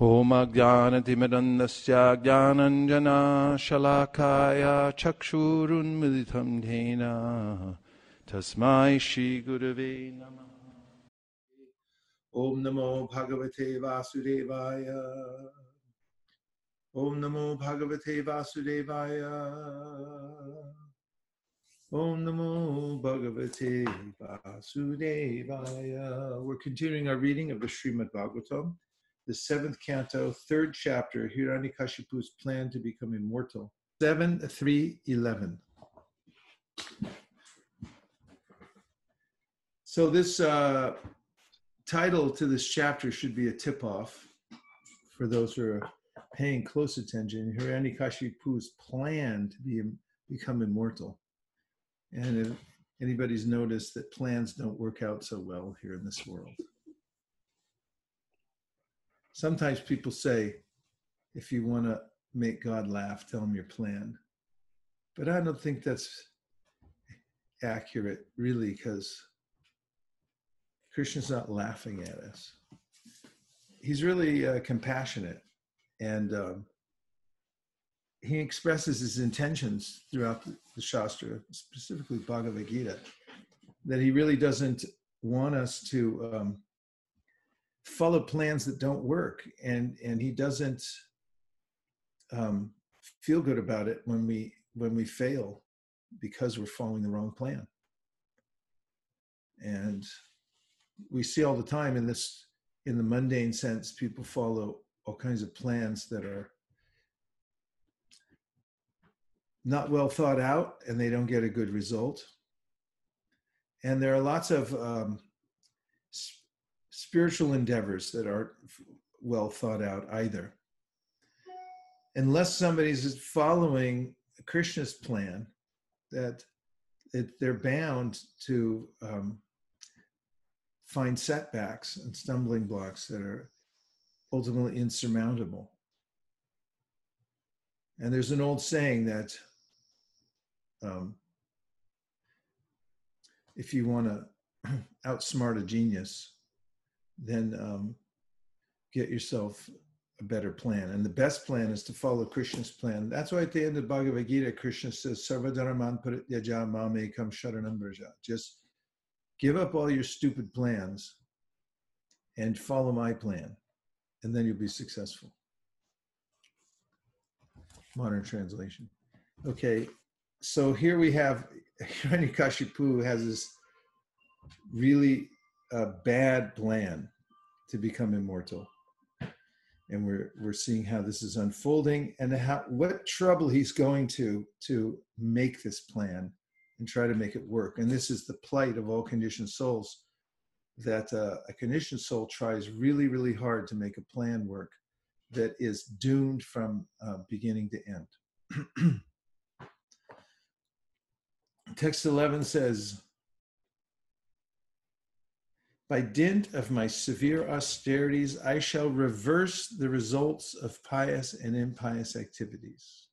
होमज्ञानतिमिरन्दस्य ज्ञानञ्जनाशलाकाय चक्षुरुन्मिलितं धेन तस्मै श्रीगुरवे नमः Om Namo Bhagavate Vasudevaya. Om Namo Bhagavate Vasudevaya. Om Namo Bhagavate Vasudevaya. We're continuing our reading of the Srimad Bhagavatam, the seventh canto, third chapter, Hiranyakashipu's plan to become immortal. 7 3 11. So, this uh, title to this chapter should be a tip off for those who are paying close attention. Hiranyakashipu's plan to be become immortal. And if anybody's noticed that plans don't work out so well here in this world. Sometimes people say, if you want to make God laugh, tell him your plan. But I don't think that's accurate, really, because Krishna's not laughing at us. He's really uh, compassionate and um, he expresses his intentions throughout the, the Shastra, specifically Bhagavad Gita, that he really doesn't want us to um, follow plans that don't work. And, and he doesn't um, feel good about it when we, when we fail because we're following the wrong plan. And we see all the time in this in the mundane sense people follow all kinds of plans that are not well thought out and they don't get a good result and there are lots of um, spiritual endeavors that aren't well thought out either unless somebody's following krishna's plan that it, they're bound to um, find setbacks and stumbling blocks that are ultimately insurmountable. And there's an old saying that um, if you want to outsmart a genius, then um, get yourself a better plan. And the best plan is to follow Krishna's plan. That's why at the end of Bhagavad Gita, Krishna says, Sarvadharaman parityaja mame kam sharanam braja. Just give up all your stupid plans and follow my plan, and then you'll be successful. Modern translation. Okay, so here we have Hiranyakashipu has this really uh, bad plan to become immortal. And we're, we're seeing how this is unfolding and how, what trouble he's going to to make this plan and try to make it work. And this is the plight of all conditioned souls that uh, a conditioned soul tries really, really hard to make a plan work that is doomed from uh, beginning to end. Text 11 says, By dint of my severe austerities, I shall reverse the results of pious and impious activities.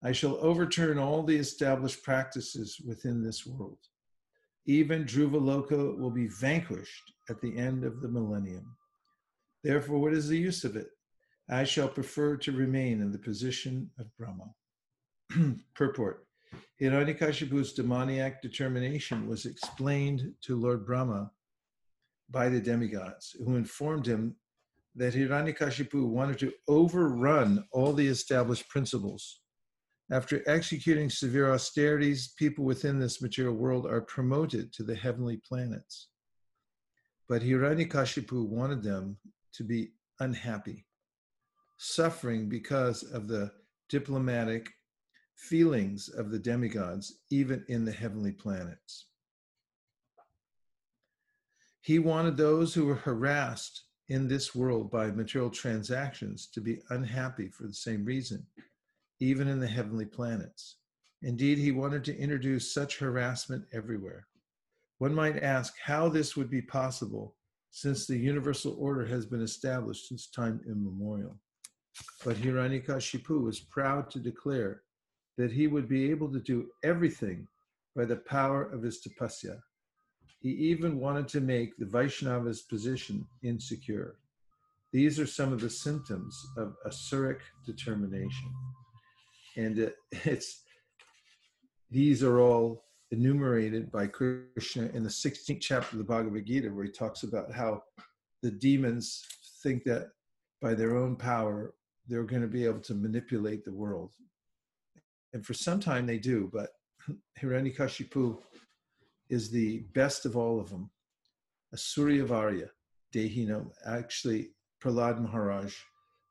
I shall overturn all the established practices within this world. Even Dhruvaloka will be vanquished at the end of the millennium. Therefore, what is the use of it? I shall prefer to remain in the position of Brahma. Purport Hiranyakashipu's demoniac determination was explained to Lord Brahma by the demigods, who informed him that Hiranyakashipu wanted to overrun all the established principles after executing severe austerities, people within this material world are promoted to the heavenly planets. But Hiranyakashipu wanted them to be unhappy, suffering because of the diplomatic feelings of the demigods, even in the heavenly planets. He wanted those who were harassed in this world by material transactions to be unhappy for the same reason even in the heavenly planets. Indeed, he wanted to introduce such harassment everywhere. One might ask how this would be possible since the universal order has been established since time immemorial. But Hiranyakashipu was proud to declare that he would be able to do everything by the power of his tapasya. He even wanted to make the Vaishnava's position insecure. These are some of the symptoms of asuric determination. And it, it's these are all enumerated by Krishna in the 16th chapter of the Bhagavad Gita, where he talks about how the demons think that by their own power they're going to be able to manipulate the world. And for some time they do, but Hiranyakashipu is the best of all of them. A Suryavarya, Dehino, actually Prahlad Maharaj,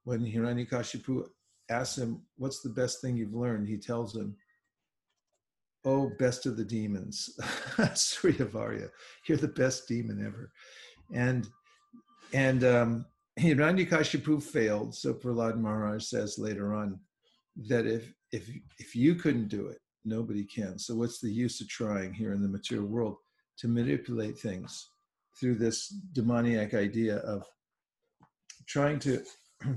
when Hiranyakashipu asks him, What's the best thing you've learned? He tells him, Oh, best of the demons, Suryavarya, you're the best demon ever. And and um, Hiranyakashipu failed, so Prahlad Maharaj says later on that if if if you couldn't do it, nobody can. So what's the use of trying here in the material world to manipulate things through this demoniac idea of trying to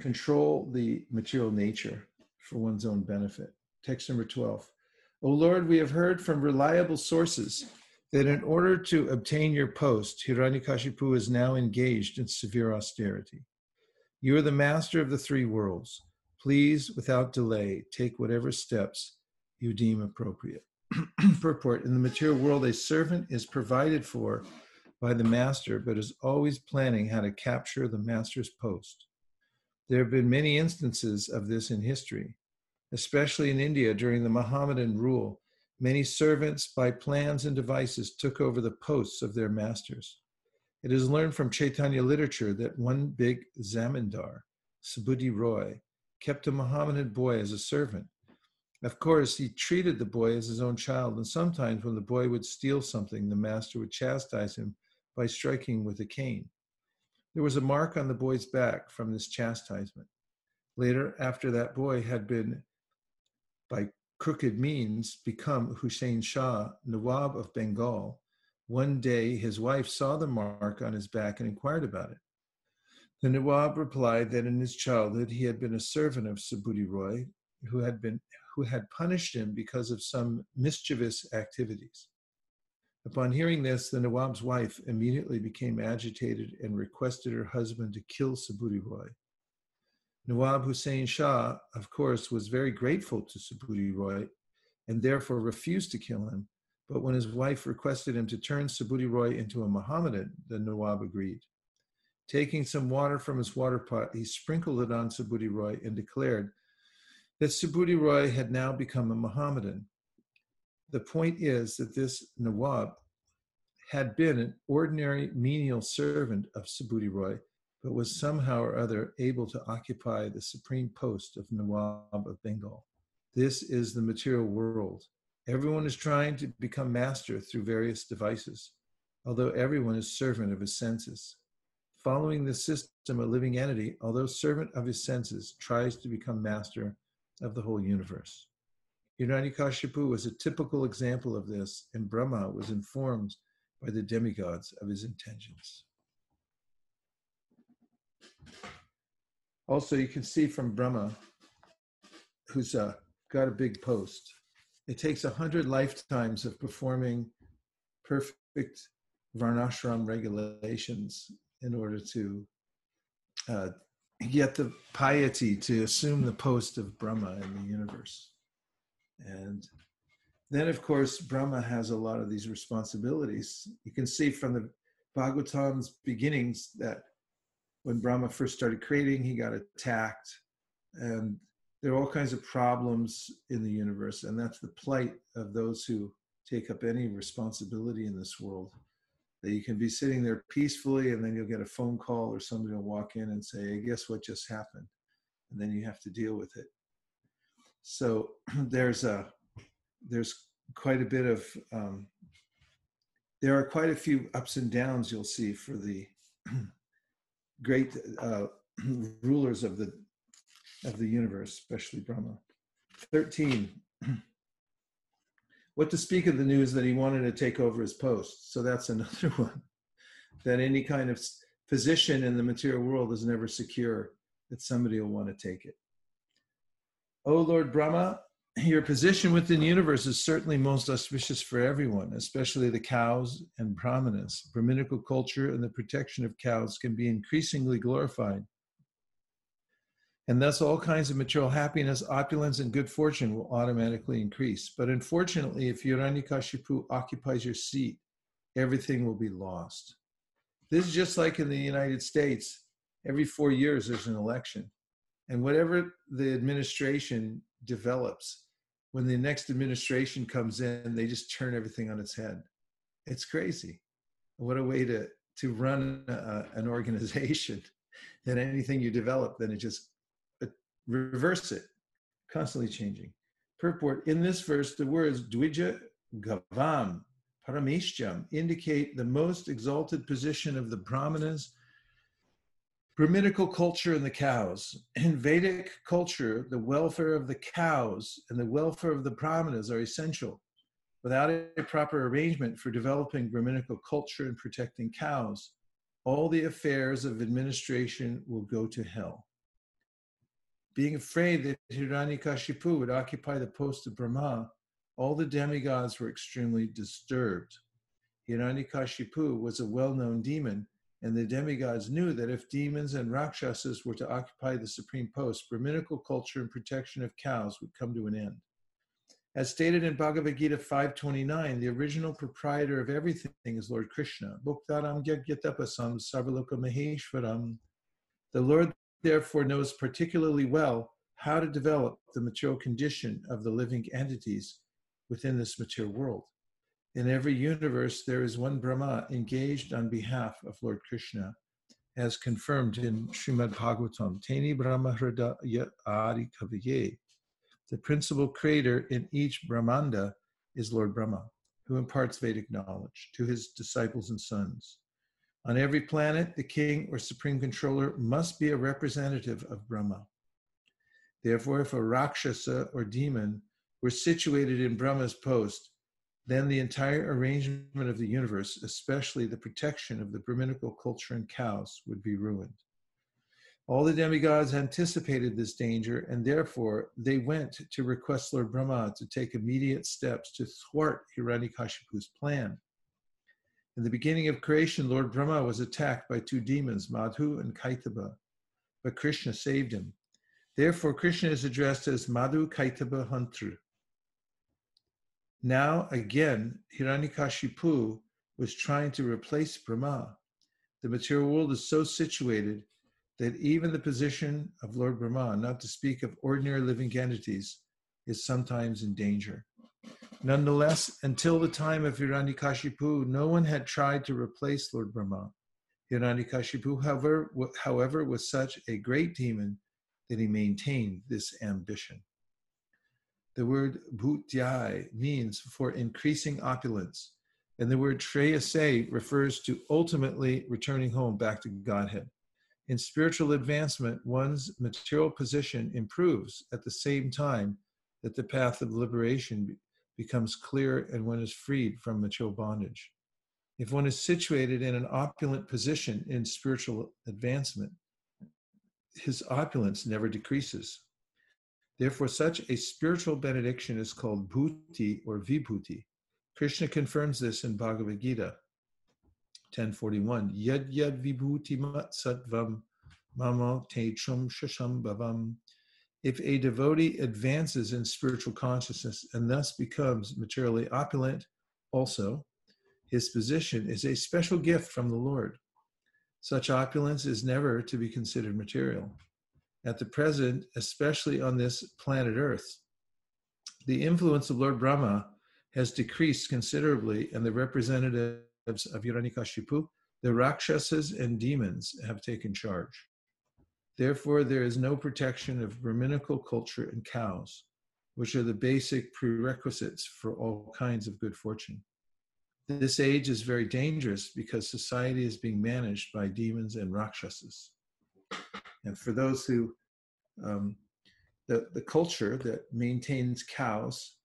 control the material nature for one's own benefit. Text number 12. O Lord, we have heard from reliable sources that in order to obtain your post, Hiranyakashipu is now engaged in severe austerity. You are the master of the three worlds. Please, without delay, take whatever steps you deem appropriate. Purport In the material world, a servant is provided for by the master, but is always planning how to capture the master's post. There have been many instances of this in history, especially in India during the Mohammedan rule. Many servants, by plans and devices, took over the posts of their masters. It is learned from Chaitanya literature that one big zamindar, Subudhi Roy, kept a Mohammedan boy as a servant. Of course, he treated the boy as his own child, and sometimes when the boy would steal something, the master would chastise him by striking with a cane. There was a mark on the boy's back from this chastisement. Later, after that boy had been, by crooked means, become Hussein Shah, Nawab of Bengal, one day his wife saw the mark on his back and inquired about it. The Nawab replied that in his childhood he had been a servant of Subudhi Roy, who had been who had punished him because of some mischievous activities. Upon hearing this, the Nawab's wife immediately became agitated and requested her husband to kill Subudhi Roy. Nawab Hussein Shah, of course, was very grateful to Subudhi Roy and therefore refused to kill him. But when his wife requested him to turn Subudhi Roy into a Mohammedan, the Nawab agreed. Taking some water from his water pot, he sprinkled it on Subudhi Roy and declared that Subudhi Roy had now become a Mohammedan the point is that this Nawab had been an ordinary menial servant of Subudhi Roy, but was somehow or other able to occupy the supreme post of Nawab of Bengal. This is the material world. Everyone is trying to become master through various devices, although everyone is servant of his senses. Following the system, a living entity, although servant of his senses, tries to become master of the whole universe. Hiranyakashipu was a typical example of this, and Brahma was informed by the demigods of his intentions. Also, you can see from Brahma, who's uh, got a big post, it takes a hundred lifetimes of performing perfect varnashram regulations in order to uh, get the piety to assume the post of Brahma in the universe. And then, of course, Brahma has a lot of these responsibilities. You can see from the Bhagavatam's beginnings that when Brahma first started creating, he got attacked. And there are all kinds of problems in the universe. And that's the plight of those who take up any responsibility in this world. That you can be sitting there peacefully, and then you'll get a phone call, or somebody will walk in and say, Guess what just happened? And then you have to deal with it. So there's a there's quite a bit of um, there are quite a few ups and downs you'll see for the great uh, rulers of the of the universe, especially Brahma. Thirteen. What to speak of the news that he wanted to take over his post? So that's another one. That any kind of position in the material world is never secure. That somebody will want to take it. O Lord Brahma, your position within the universe is certainly most auspicious for everyone, especially the cows and brahmanas. Brahminical culture and the protection of cows can be increasingly glorified. And thus, all kinds of material happiness, opulence, and good fortune will automatically increase. But unfortunately, if Hiranyakashipu occupies your seat, everything will be lost. This is just like in the United States. Every four years, there's an election. And whatever the administration develops, when the next administration comes in, they just turn everything on its head. It's crazy. What a way to to run a, an organization. that anything you develop, then it just reverse it, constantly changing. Purport in this verse, the words Dvija Gavam Parameshjam indicate the most exalted position of the Brahmanas Brahminical culture and the cows. In Vedic culture, the welfare of the cows and the welfare of the brahmanas are essential. Without a proper arrangement for developing Brahminical culture and protecting cows, all the affairs of administration will go to hell. Being afraid that Hiranyakashipu would occupy the post of Brahma, all the demigods were extremely disturbed. Hiranyakashipu was a well known demon and the demigods knew that if demons and rakshasas were to occupy the supreme post, Brahminical culture and protection of cows would come to an end. As stated in Bhagavad Gita 529, the original proprietor of everything is Lord Krishna. The Lord therefore knows particularly well how to develop the material condition of the living entities within this material world. In every universe, there is one Brahma engaged on behalf of Lord Krishna, as confirmed in Srimad Bhagavatam. Teni Brahma Hridaya Adi Kaviye. The principal creator in each Brahmanda is Lord Brahma, who imparts Vedic knowledge to his disciples and sons. On every planet, the king or supreme controller must be a representative of Brahma. Therefore, if a Rakshasa or demon were situated in Brahma's post, then the entire arrangement of the universe, especially the protection of the Brahminical culture and cows, would be ruined. All the demigods anticipated this danger, and therefore they went to request Lord Brahma to take immediate steps to thwart Hiranyakashipu's plan. In the beginning of creation, Lord Brahma was attacked by two demons, Madhu and Kaitaba, but Krishna saved him. Therefore, Krishna is addressed as Madhu Kaitaba Hantru. Now, again, Hiranyakashipu was trying to replace Brahma. The material world is so situated that even the position of Lord Brahma, not to speak of ordinary living entities, is sometimes in danger. Nonetheless, until the time of Hiranyakashipu, no one had tried to replace Lord Brahma. Hiranyakashipu, however, however, was such a great demon that he maintained this ambition. The word bhutyai means for increasing opulence, and the word shreyase refers to ultimately returning home back to Godhead. In spiritual advancement, one's material position improves at the same time that the path of liberation becomes clear and one is freed from material bondage. If one is situated in an opulent position in spiritual advancement, his opulence never decreases. Therefore, such a spiritual benediction is called bhuti or vibhuti. Krishna confirms this in Bhagavad Gita 1041. Yad yad vibhuti mat sattvam mama techum shasham bhavam. If a devotee advances in spiritual consciousness and thus becomes materially opulent, also, his position is a special gift from the Lord. Such opulence is never to be considered material at the present, especially on this planet Earth, the influence of Lord Brahma has decreased considerably, and the representatives of Hiranyakashipu, the Rakshasas and demons, have taken charge. Therefore, there is no protection of Brahminical culture and cows, which are the basic prerequisites for all kinds of good fortune. This age is very dangerous because society is being managed by demons and Rakshasas. And for those who, um, the, the culture that maintains cows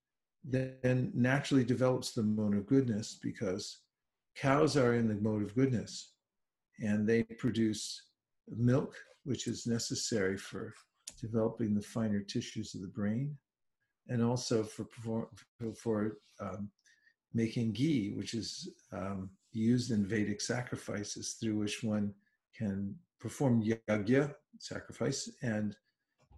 then naturally develops the mode of goodness because cows are in the mode of goodness and they produce milk, which is necessary for developing the finer tissues of the brain. and also for for, for um, making ghee, which is um, used in Vedic sacrifices through which one can perform yagya, sacrifice, and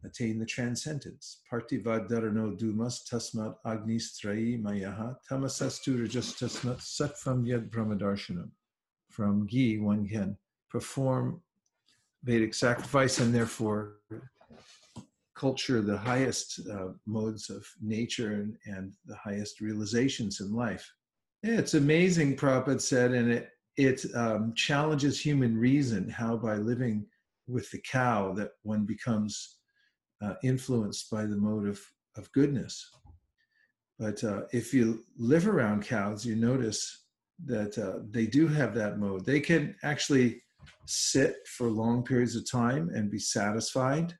attain the transcendence. Partivadharano dumas tasmat agnistrayi mayaha tamasastu just tasmat satvam yad brahmadarshana. From ghee, one can perform Vedic sacrifice and therefore culture the highest uh, modes of nature and, and, the highest realizations in life. It's amazing, Prabhupada said, and it, it um, challenges human reason how by living with the cow that one becomes uh, influenced by the mode of, of goodness. But uh, if you live around cows, you notice that uh, they do have that mode. They can actually sit for long periods of time and be satisfied.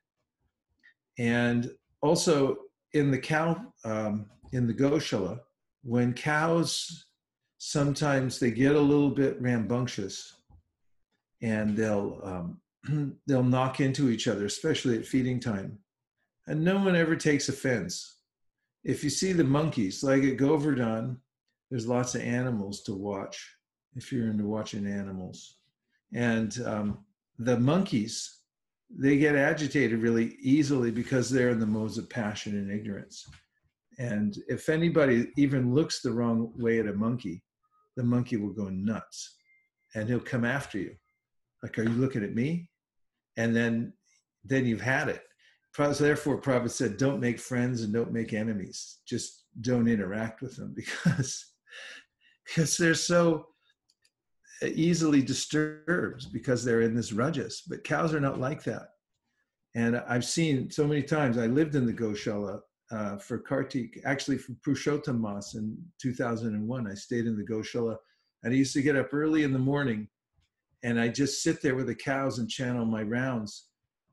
And also in the cow, um, in the Goshala, when cows sometimes they get a little bit rambunctious and they'll um, they'll knock into each other, especially at feeding time. And no one ever takes offense. If you see the monkeys, like at Govardhan, there's lots of animals to watch if you're into watching animals. And um, the monkeys, they get agitated really easily because they're in the modes of passion and ignorance. And if anybody even looks the wrong way at a monkey, the monkey will go nuts and he'll come after you. Like, are you looking at me? And then, then you've had it. So therefore, Prophet said, don't make friends and don't make enemies. Just don't interact with them because, because they're so easily disturbed because they're in this rajas. But cows are not like that. And I've seen so many times, I lived in the Goshala uh, for Kartik, actually for Purushottam Mas in 2001. I stayed in the Goshala and I used to get up early in the morning and I just sit there with the cows and channel my rounds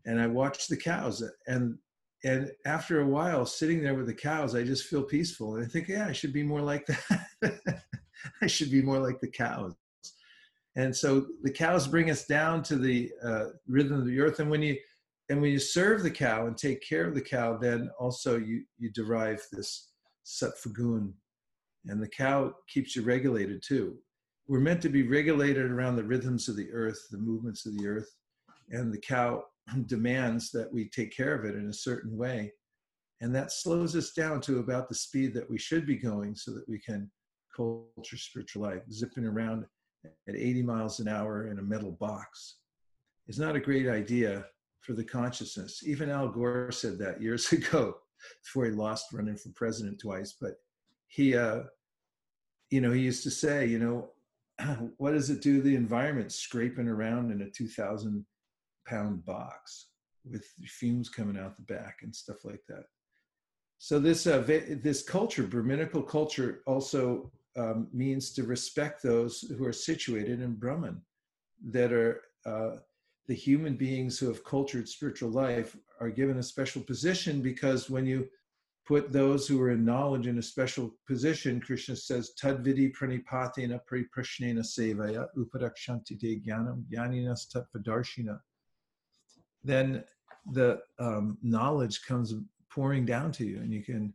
and I watch the cows and and after a while sitting there with the cows I just feel peaceful and I think yeah I should be more like that I should be more like the cows and so the cows bring us down to the uh, rhythm of the earth and when you and when you serve the cow and take care of the cow then also you you derive this sattvagun and the cow keeps you regulated too we're meant to be regulated around the rhythms of the earth the movements of the earth and the cow demands that we take care of it in a certain way. And that slows us down to about the speed that we should be going so that we can culture spiritual life. Zipping around at 80 miles an hour in a metal box is not a great idea for the consciousness. Even Al Gore said that years ago before he lost running for president twice. But he, uh, you know, he used to say, you know, what does it do to the environment scraping around in a 2000 pound box with fumes coming out the back and stuff like that. So this uh, this culture, Brahminical culture, also um, means to respect those who are situated in Brahman, that are uh, the human beings who have cultured spiritual life are given a special position because when you put those who are in knowledge in a special position, Krishna says, Tadvidi pranipatena pariprashnena sevaya upadakshanti de jnanam jnaninas tatvadarshina then the um, knowledge comes pouring down to you and you can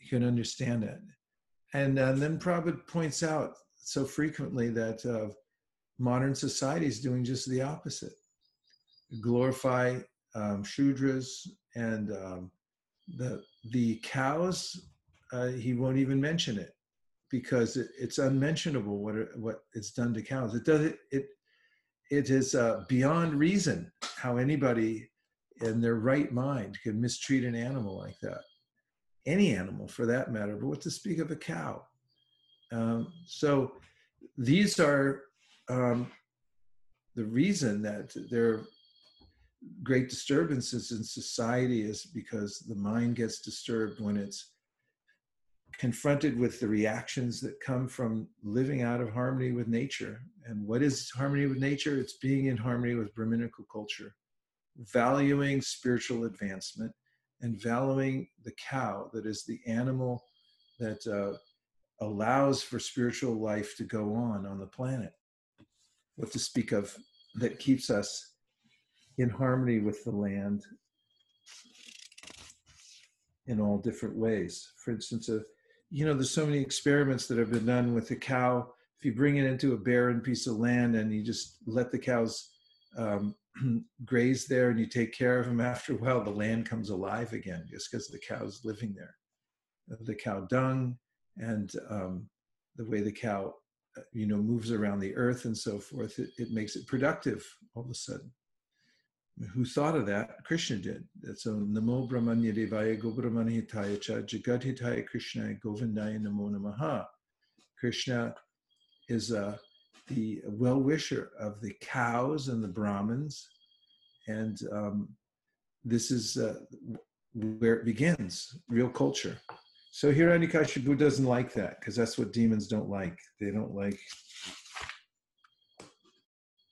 you can understand it and uh, then Prabhupada points out so frequently that uh, modern society is doing just the opposite glorify um, shudras and um, the the cows uh, he won't even mention it because it, it's unmentionable what what it's done to cows it does it it it is uh, beyond reason how anybody in their right mind can mistreat an animal like that. Any animal for that matter, but what to speak of a cow. Um, so these are um, the reason that there are great disturbances in society is because the mind gets disturbed when it's confronted with the reactions that come from living out of harmony with nature. And what is harmony with nature? It's being in harmony with Brahminical culture, valuing spiritual advancement and valuing the cow that is the animal that uh, allows for spiritual life to go on on the planet. What to speak of that keeps us in harmony with the land in all different ways. For instance, a, you know, there's so many experiments that have been done with the cow. If you bring it into a barren piece of land and you just let the cows um, graze there and you take care of them, after a while, the land comes alive again just because the cow's living there. The cow dung and um, the way the cow, uh, you know, moves around the earth and so forth, it, it makes it productive all of a sudden who thought of that? Krishna did. So Namo Brahmanya Devaya Gobrahmanhitaya Cha Jagadhitaya Krishna Govindaya Namo Namaha. Krishna is uh, the well wisher of the cows and the Brahmins. And um, this is uh, where it begins, real culture. So Hiranyakashipu doesn't like that because that's what demons don't like. They don't like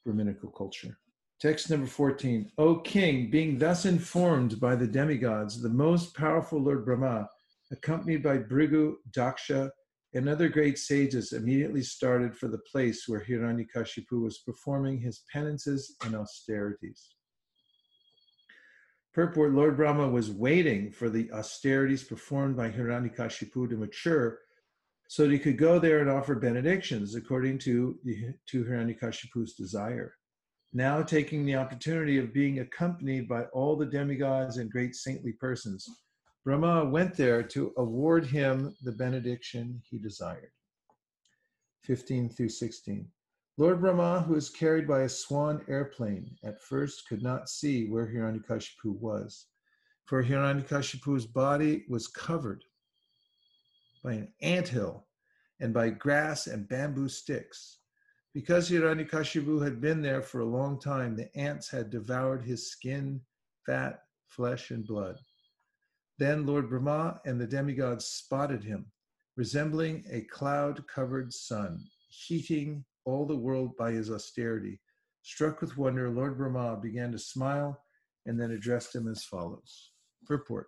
Brahminical culture. Text number 14. O king, being thus informed by the demigods, the most powerful Lord Brahma, accompanied by Bhrigu, Daksha, and other great sages, immediately started for the place where Hiranyakashipu was performing his penances and austerities. Purport Lord Brahma was waiting for the austerities performed by Hiranyakashipu to mature so that he could go there and offer benedictions according to, to Hiranyakashipu's desire now taking the opportunity of being accompanied by all the demigods and great saintly persons, Brahma went there to award him the benediction he desired. 15 through 16. Lord Brahma, who was carried by a swan airplane, at first could not see where Hiranyakashipu was, for Hiranyakashipu's body was covered by an ant hill and by grass and bamboo sticks. Because Hiranyakashipu had been there for a long time, the ants had devoured his skin, fat, flesh, and blood. Then Lord Brahma and the demigods spotted him, resembling a cloud covered sun, heating all the world by his austerity. Struck with wonder, Lord Brahma began to smile and then addressed him as follows Purport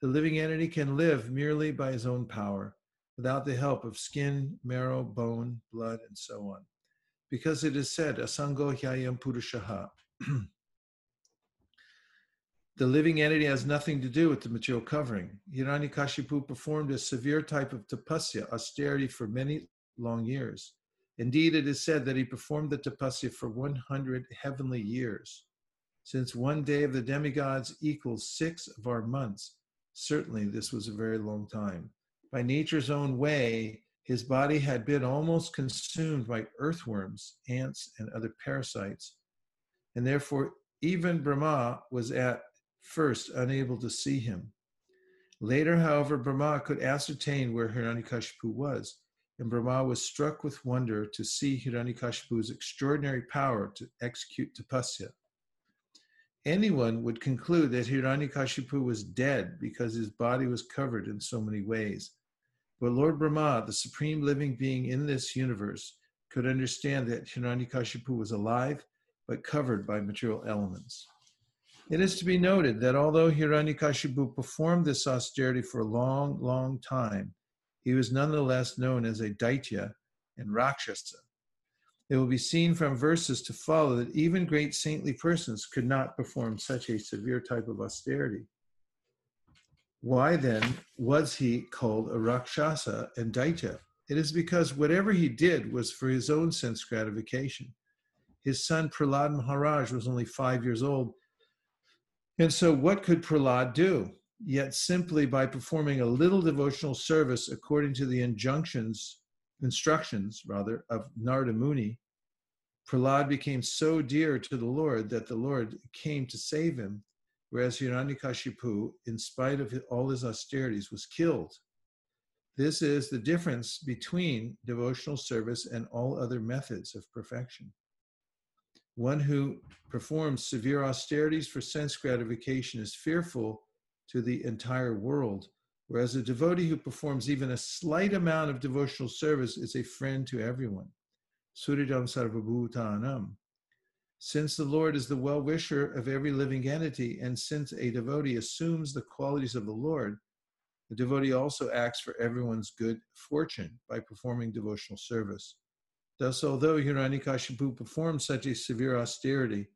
The living entity can live merely by his own power, without the help of skin, marrow, bone, blood, and so on because it is said, Asango Hyayam Purushaha. the living entity has nothing to do with the material covering. Hiranyakashipu performed a severe type of tapasya, austerity, for many long years. Indeed, it is said that he performed the tapasya for 100 heavenly years. Since one day of the demigods equals six of our months, certainly this was a very long time. By nature's own way, his body had been almost consumed by earthworms, ants, and other parasites, and therefore even Brahma was at first unable to see him. Later, however, Brahma could ascertain where Hiranyakashipu was, and Brahma was struck with wonder to see Hiranyakashipu's extraordinary power to execute tapasya. Anyone would conclude that Hiranyakashipu was dead because his body was covered in so many ways. But Lord Brahma, the supreme living being in this universe, could understand that Hiranyakashipu was alive but covered by material elements. It is to be noted that although Hiranyakashipu performed this austerity for a long, long time, he was nonetheless known as a Daitya and Rakshasa. It will be seen from verses to follow that even great saintly persons could not perform such a severe type of austerity. Why then was he called a Rakshasa and Daitya? It is because whatever he did was for his own sense gratification. His son Prahlad Maharaj was only five years old. And so, what could Prahlad do? Yet, simply by performing a little devotional service according to the injunctions, instructions rather, of Narada Muni, Prahlad became so dear to the Lord that the Lord came to save him whereas Hiranyakashipu, in spite of all his austerities, was killed. This is the difference between devotional service and all other methods of perfection. One who performs severe austerities for sense gratification is fearful to the entire world, whereas a devotee who performs even a slight amount of devotional service is a friend to everyone. Suridam sarvabhutanam. Since the Lord is the well wisher of every living entity, and since a devotee assumes the qualities of the Lord, the devotee also acts for everyone's good fortune by performing devotional service. Thus, although Hiranyakashipu performed such a severe austerity,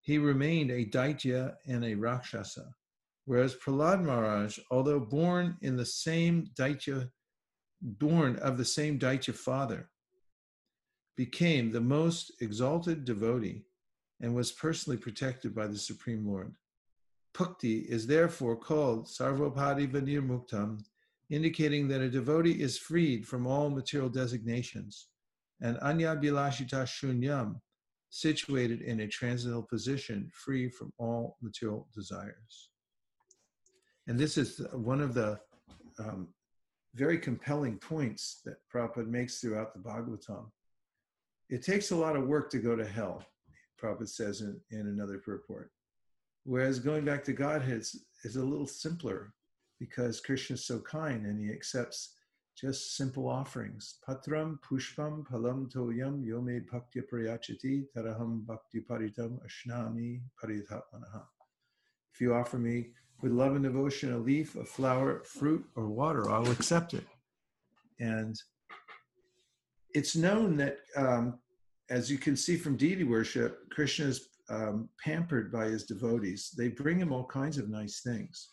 he remained a Daitya and a Rakshasa. Whereas Prahlad Maharaj, although born in the same Daitya, born of the same Daitya father, became the most exalted devotee and was personally protected by the Supreme Lord. Bhakti is therefore called Sarvopadi Muktam, indicating that a devotee is freed from all material designations, and Anya Bilashita Shunyam, situated in a transcendental position, free from all material desires. And this is one of the um, very compelling points that Prabhupada makes throughout the Bhagavatam. It takes a lot of work to go to hell, Prabhupada says in, in another purport. Whereas going back to Godhead is, is a little simpler because Krishna is so kind and he accepts just simple offerings. Patram pushpam palam toyam yome bhaktya prayachati taraham bhakti paritam ashnami parithatmanaha. If you offer me with love and devotion a leaf, a flower, fruit, or water, I'll accept it. And it's known that, um, as you can see from deity worship, Krishna is um, pampered by his devotees. They bring him all kinds of nice things.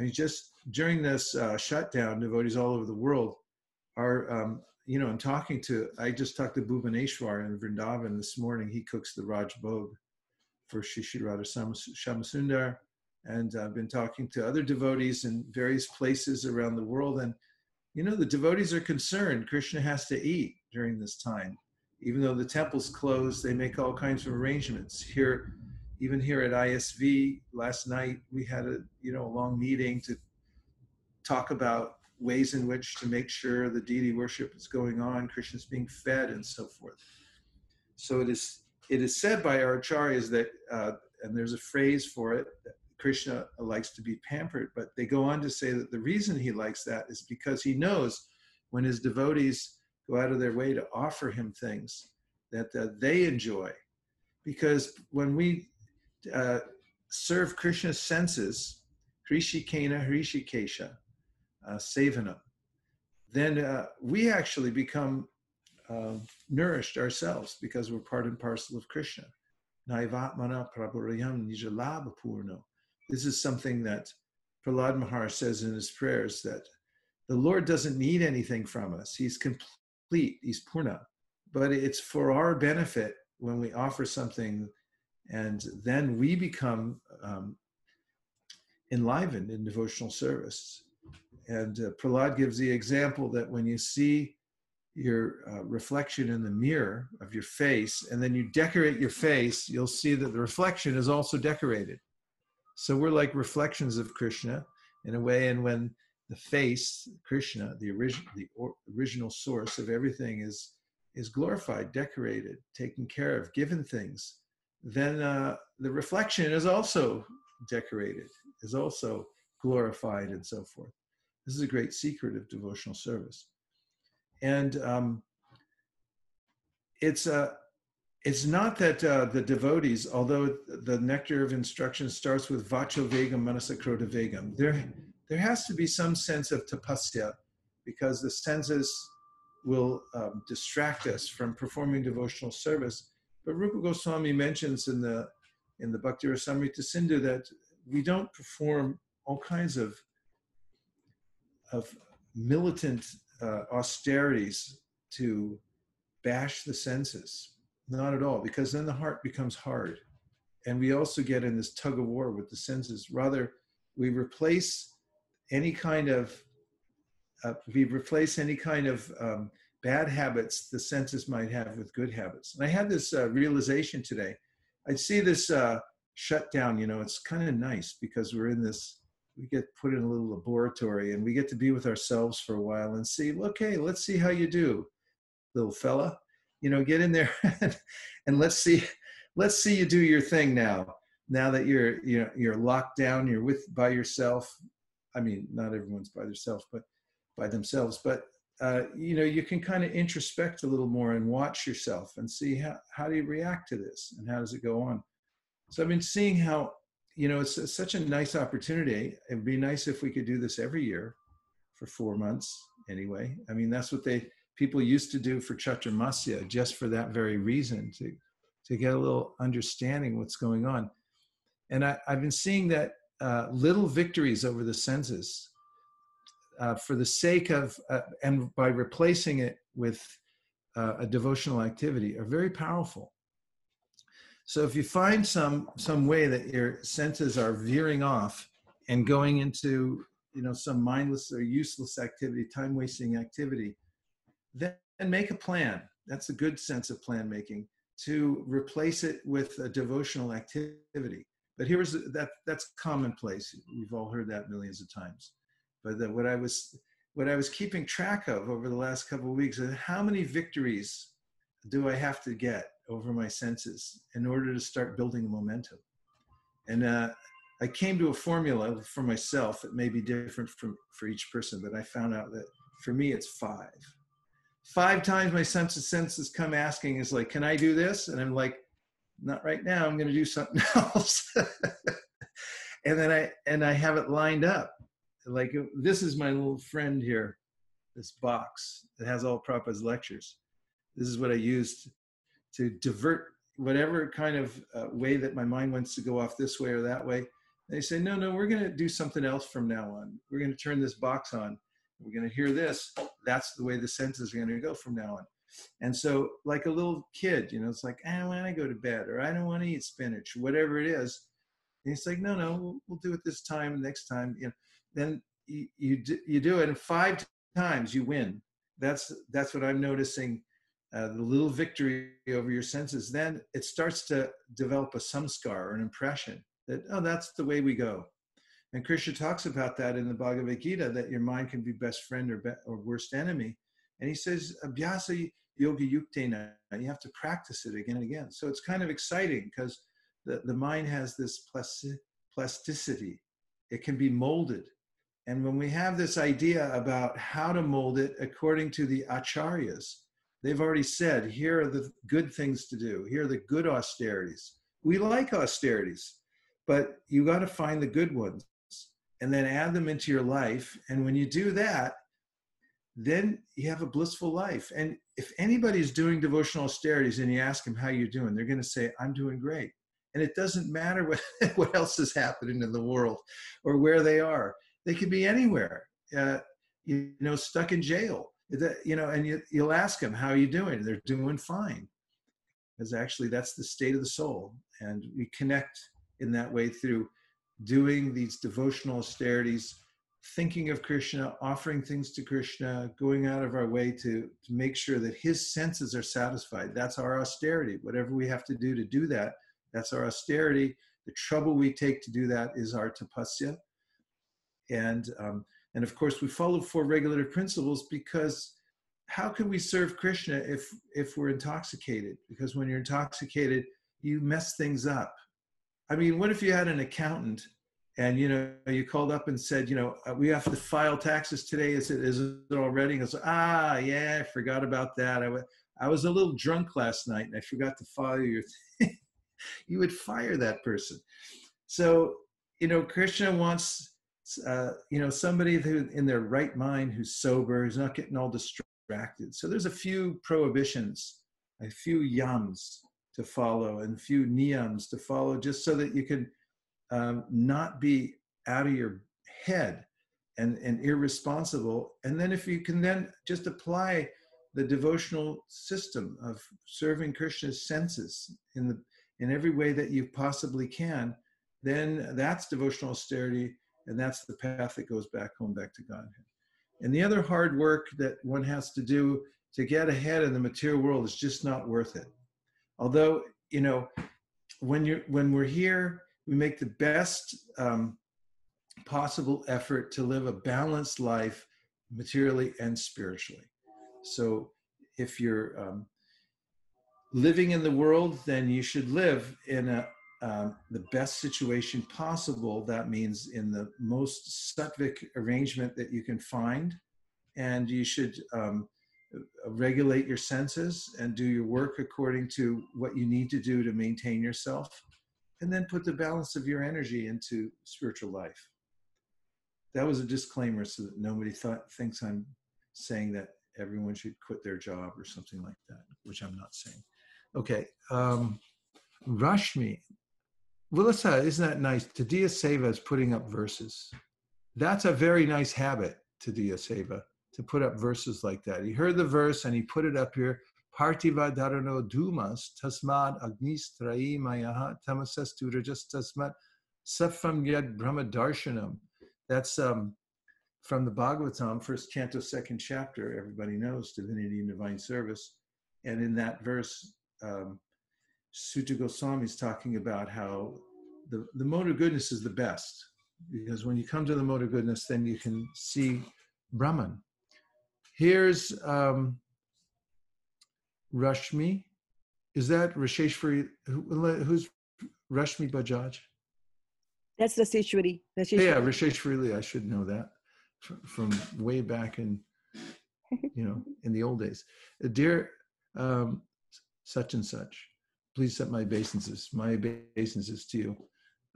I mean, just during this uh, shutdown, devotees all over the world are, um, you know, I'm talking to, I just talked to Bhubaneswar in Vrindavan this morning. He cooks the Raj Bhog for Shishir Radha Shyamasundar. And I've been talking to other devotees in various places around the world. And, you know, the devotees are concerned. Krishna has to eat during this time. Even though the temple's closed, they make all kinds of arrangements. Here, even here at ISV last night, we had a, you know, a long meeting to talk about ways in which to make sure the deity worship is going on, Krishna's being fed, and so forth. So it is it is said by our acharyas that, uh, and there's a phrase for it, Krishna likes to be pampered, but they go on to say that the reason he likes that is because he knows when his devotees go out of their way to offer him things that uh, they enjoy. Because when we uh, serve Krishna's senses, Hrishikena Hrishikesha, uh, Sevana, then uh, we actually become uh, nourished ourselves because we're part and parcel of Krishna. Naivatmana Prabhurayam Nijalabha Purno. This is something that Prahlad Maharaj says in his prayers that the Lord doesn't need anything from us. He's complete, He's Purna. But it's for our benefit when we offer something and then we become um, enlivened in devotional service. And uh, Prahlad gives the example that when you see your uh, reflection in the mirror of your face and then you decorate your face, you'll see that the reflection is also decorated. So we're like reflections of Krishna in a way, and when the face, Krishna, the original, the original source of everything, is is glorified, decorated, taken care of, given things, then uh, the reflection is also decorated, is also glorified, and so forth. This is a great secret of devotional service, and um, it's a it's not that uh, the devotees, although the nectar of instruction starts with vacho vegam manasakroda vegam, there, there has to be some sense of tapasya because the senses will um, distract us from performing devotional service. But Rupa Goswami mentions in the in the Bhakti Rasamrita Sindhu that we don't perform all kinds of of militant uh, austerities to bash the senses not at all, because then the heart becomes hard. And we also get in this tug of war with the senses. Rather, we replace any kind of uh, we replace any kind of um, bad habits the senses might have with good habits. And I had this uh, realization today. I see this uh, shutdown. You know, it's kind of nice because we're in this. We get put in a little laboratory and we get to be with ourselves for a while and see. Okay, let's see how you do, little fella you know get in there and let's see let's see you do your thing now now that you're you know you're locked down you're with by yourself i mean not everyone's by themselves but by themselves but uh, you know you can kind of introspect a little more and watch yourself and see how, how do you react to this and how does it go on? So i've been seeing how you know it's, it's such a nice opportunity. It'd be nice if we could do this every year for four months anyway. I mean that's what they people used to do for Chaturmasya just for that very reason to, to get a little understanding what's going on. And I, have been seeing that uh, little victories over the senses uh, for the sake of, uh, and by replacing it with uh, a devotional activity are very powerful. So if you find some some way that your senses are veering off and going into you know some mindless or useless activity, time wasting activity, then make a plan. That's a good sense of plan making to replace it with a devotional activity. But here's that that's commonplace. We've all heard that millions of times. But what I was what I was keeping track of over the last couple of weeks is how many victories do I have to get over my senses in order to start building momentum? And uh, I came to a formula for myself. It may be different from for each person, but I found out that for me it's five. Five times my sense of senses come asking is like, "Can I do this?" And I'm like, "Not right now. I'm going to do something else." and then I and I have it lined up like this is my little friend here, this box that has all Prabhupada's lectures. This is what I used to divert whatever kind of uh, way that my mind wants to go off this way or that way. They say, no, no, we're going to do something else from now on. We're going to turn this box on. We're going to hear this. That's the way the senses are going to go from now on. And so, like a little kid, you know, it's like, I want to go to bed or I don't want to eat spinach, whatever it is. And it's like, no, no, we'll, we'll do it this time, next time. You know, then you you do, you do it and five times you win. That's that's what i'm noticing uh, the little victory over your senses. Then it starts to develop a samskar or an impression that oh that's the way we go. And krishna talks about that in the bhagavad gita that your mind can be best friend or, be, or worst enemy. And he says abhyasa yoga yuktena you have to practice it again and again. So it's kind of exciting because the, the mind has this plasticity. It can be molded and when we have this idea about how to mold it according to the acharyas, they've already said, here are the good things to do, here are the good austerities. We like austerities, but you got to find the good ones and then add them into your life. And when you do that, then you have a blissful life. And if anybody's doing devotional austerities and you ask them how you're doing, they're going to say, I'm doing great. And it doesn't matter what, what else is happening in the world or where they are. They could be anywhere, uh, you know, stuck in jail. You know, and you, you'll ask them, "How are you doing?" They're doing fine, because actually that's the state of the soul, and we connect in that way through doing these devotional austerities, thinking of Krishna, offering things to Krishna, going out of our way to, to make sure that his senses are satisfied. That's our austerity. Whatever we have to do to do that, that's our austerity. The trouble we take to do that is our tapasya, and um, and of course we follow four regulative principles because how can we serve krishna if if we're intoxicated? Because when you're intoxicated you mess things up. I mean what if you had an accountant and you know you called up and said you know uh, we have to file taxes today. Is it is it already and goes ah yeah i forgot about that. I, I was a little drunk last night and i forgot to file your thing. You would fire that person. So you know krishna wants uh, you know, somebody who in their right mind, who's sober, who's not getting all distracted. So there's a few prohibitions, a few yams to follow, and a few niyams to follow, just so that you can um, not be out of your head and, and irresponsible. And then if you can then just apply the devotional system of serving Krishna's senses in the in every way that you possibly can, then that's devotional austerity and that's the path that goes back home, back to Godhead. And the other hard work that one has to do to get ahead in the material world is just not worth it. Although, you know, when you're when we're here, we make the best um, possible effort to live a balanced life, materially and spiritually. So, if you're um, living in the world, then you should live in a um, the best situation possible. That means in the most sattvic arrangement that you can find. And you should um, regulate your senses and do your work according to what you need to do to maintain yourself. And then put the balance of your energy into spiritual life. That was a disclaimer so that nobody thought, thinks I'm saying that everyone should quit their job or something like that, which I'm not saying. Okay. Um, Rashmi, Vilasa, isn't that nice? Tadiya Seva is putting up verses. That's a very nice habit, Tadiya Seva, to put up verses like that. He heard the verse and he put it up here. Partiva dharano dumas tasmad agnis trai mayaha tamasastu rajas tasmat safam yad brahma darshanam. That's um, from the Bhagavatam, first canto, second chapter. Everybody knows divinity and divine service. And in that verse, um, Suta Goswami is talking about how the, the mode of goodness is the best because when you come to the mode of goodness, then you can see Brahman. Here's um, Rashmi. Is that Rasheshwari? Who, who's Rashmi Bajaj? That's the Rasheshwari. Yeah, Rasheshwari. I should know that from, from way back in, you know, in the old days. Dear um, such and such, please set my obeisances, my obeisances to you.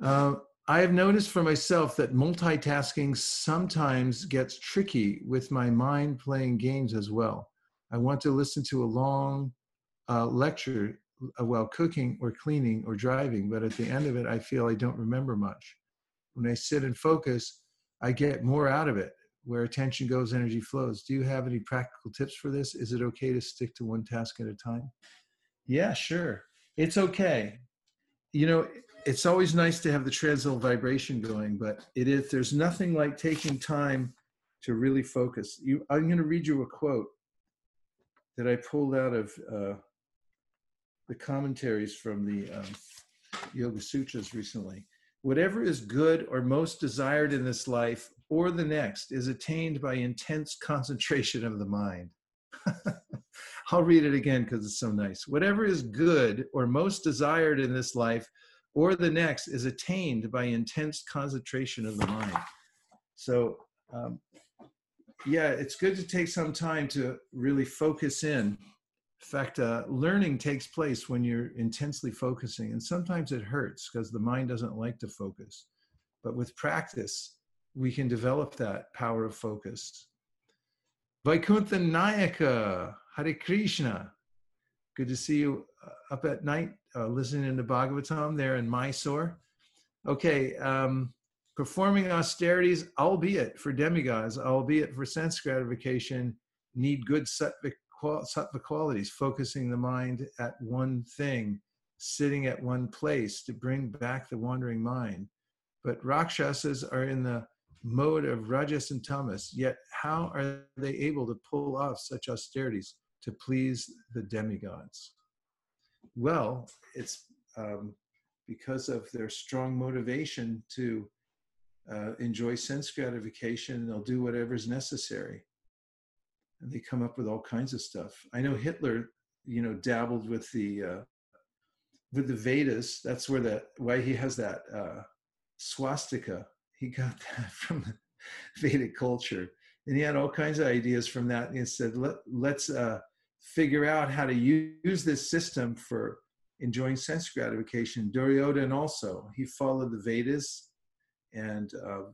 Uh, I have noticed for myself that multitasking sometimes gets tricky with my mind playing games as well. I want to listen to a long uh, lecture uh, while cooking or cleaning or driving, but at the end of it, I feel I don't remember much. When I sit and focus, I get more out of it. Where attention goes, energy flows. Do you have any practical tips for this? Is it okay to stick to one task at a time? Yeah, sure. It's okay. You know, it's always nice to have the transcendental vibration going, but it is there's nothing like taking time to really focus. You, I'm going to read you a quote that I pulled out of uh, the commentaries from the um, Yoga Sutras recently. Whatever is good or most desired in this life or the next is attained by intense concentration of the mind. I'll read it again because it's so nice. Whatever is good or most desired in this life or the next is attained by intense concentration of the mind. So, um, yeah, it's good to take some time to really focus in. In fact, uh, learning takes place when you're intensely focusing, and sometimes it hurts because the mind doesn't like to focus. But with practice, we can develop that power of focus. Vaikuntha Nayaka, Hare Krishna. Good to see you uh, up at night uh, listening to Bhagavatam there in Mysore. Okay, um, performing austerities, albeit for demigods, albeit for sense gratification, need good sattva qualities, focusing the mind at one thing, sitting at one place to bring back the wandering mind. But Rakshasas are in the mode of Rajas and Tamas, yet how are they able to pull off such austerities to please the demigods? Well, it's um, because of their strong motivation to uh, enjoy sense gratification, they'll do whatever's necessary. And they come up with all kinds of stuff. I know Hitler, you know, dabbled with the uh, with the Vedas. That's where that why he has that uh, swastika he got that from the Vedic culture. And he had all kinds of ideas from that. And he said, Let, let's uh, figure out how to use this system for enjoying sense gratification. Duryodhana also, he followed the Vedas and uh,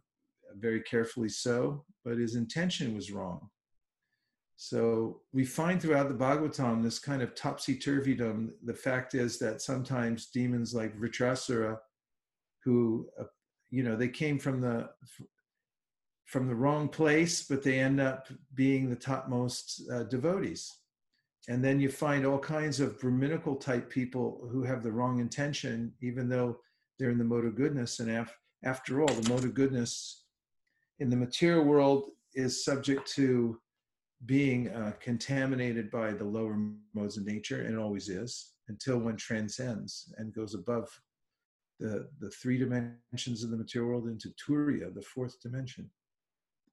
very carefully so, but his intention was wrong. So we find throughout the Bhagavatam this kind of topsy-turvydom. The fact is that sometimes demons like Vritrasura, who uh, you know they came from the from the wrong place but they end up being the topmost uh, devotees and then you find all kinds of brahminical type people who have the wrong intention even though they're in the mode of goodness and af- after all the mode of goodness in the material world is subject to being uh, contaminated by the lower modes of nature and always is until one transcends and goes above the, the three dimensions of the material world into Turiya, the fourth dimension.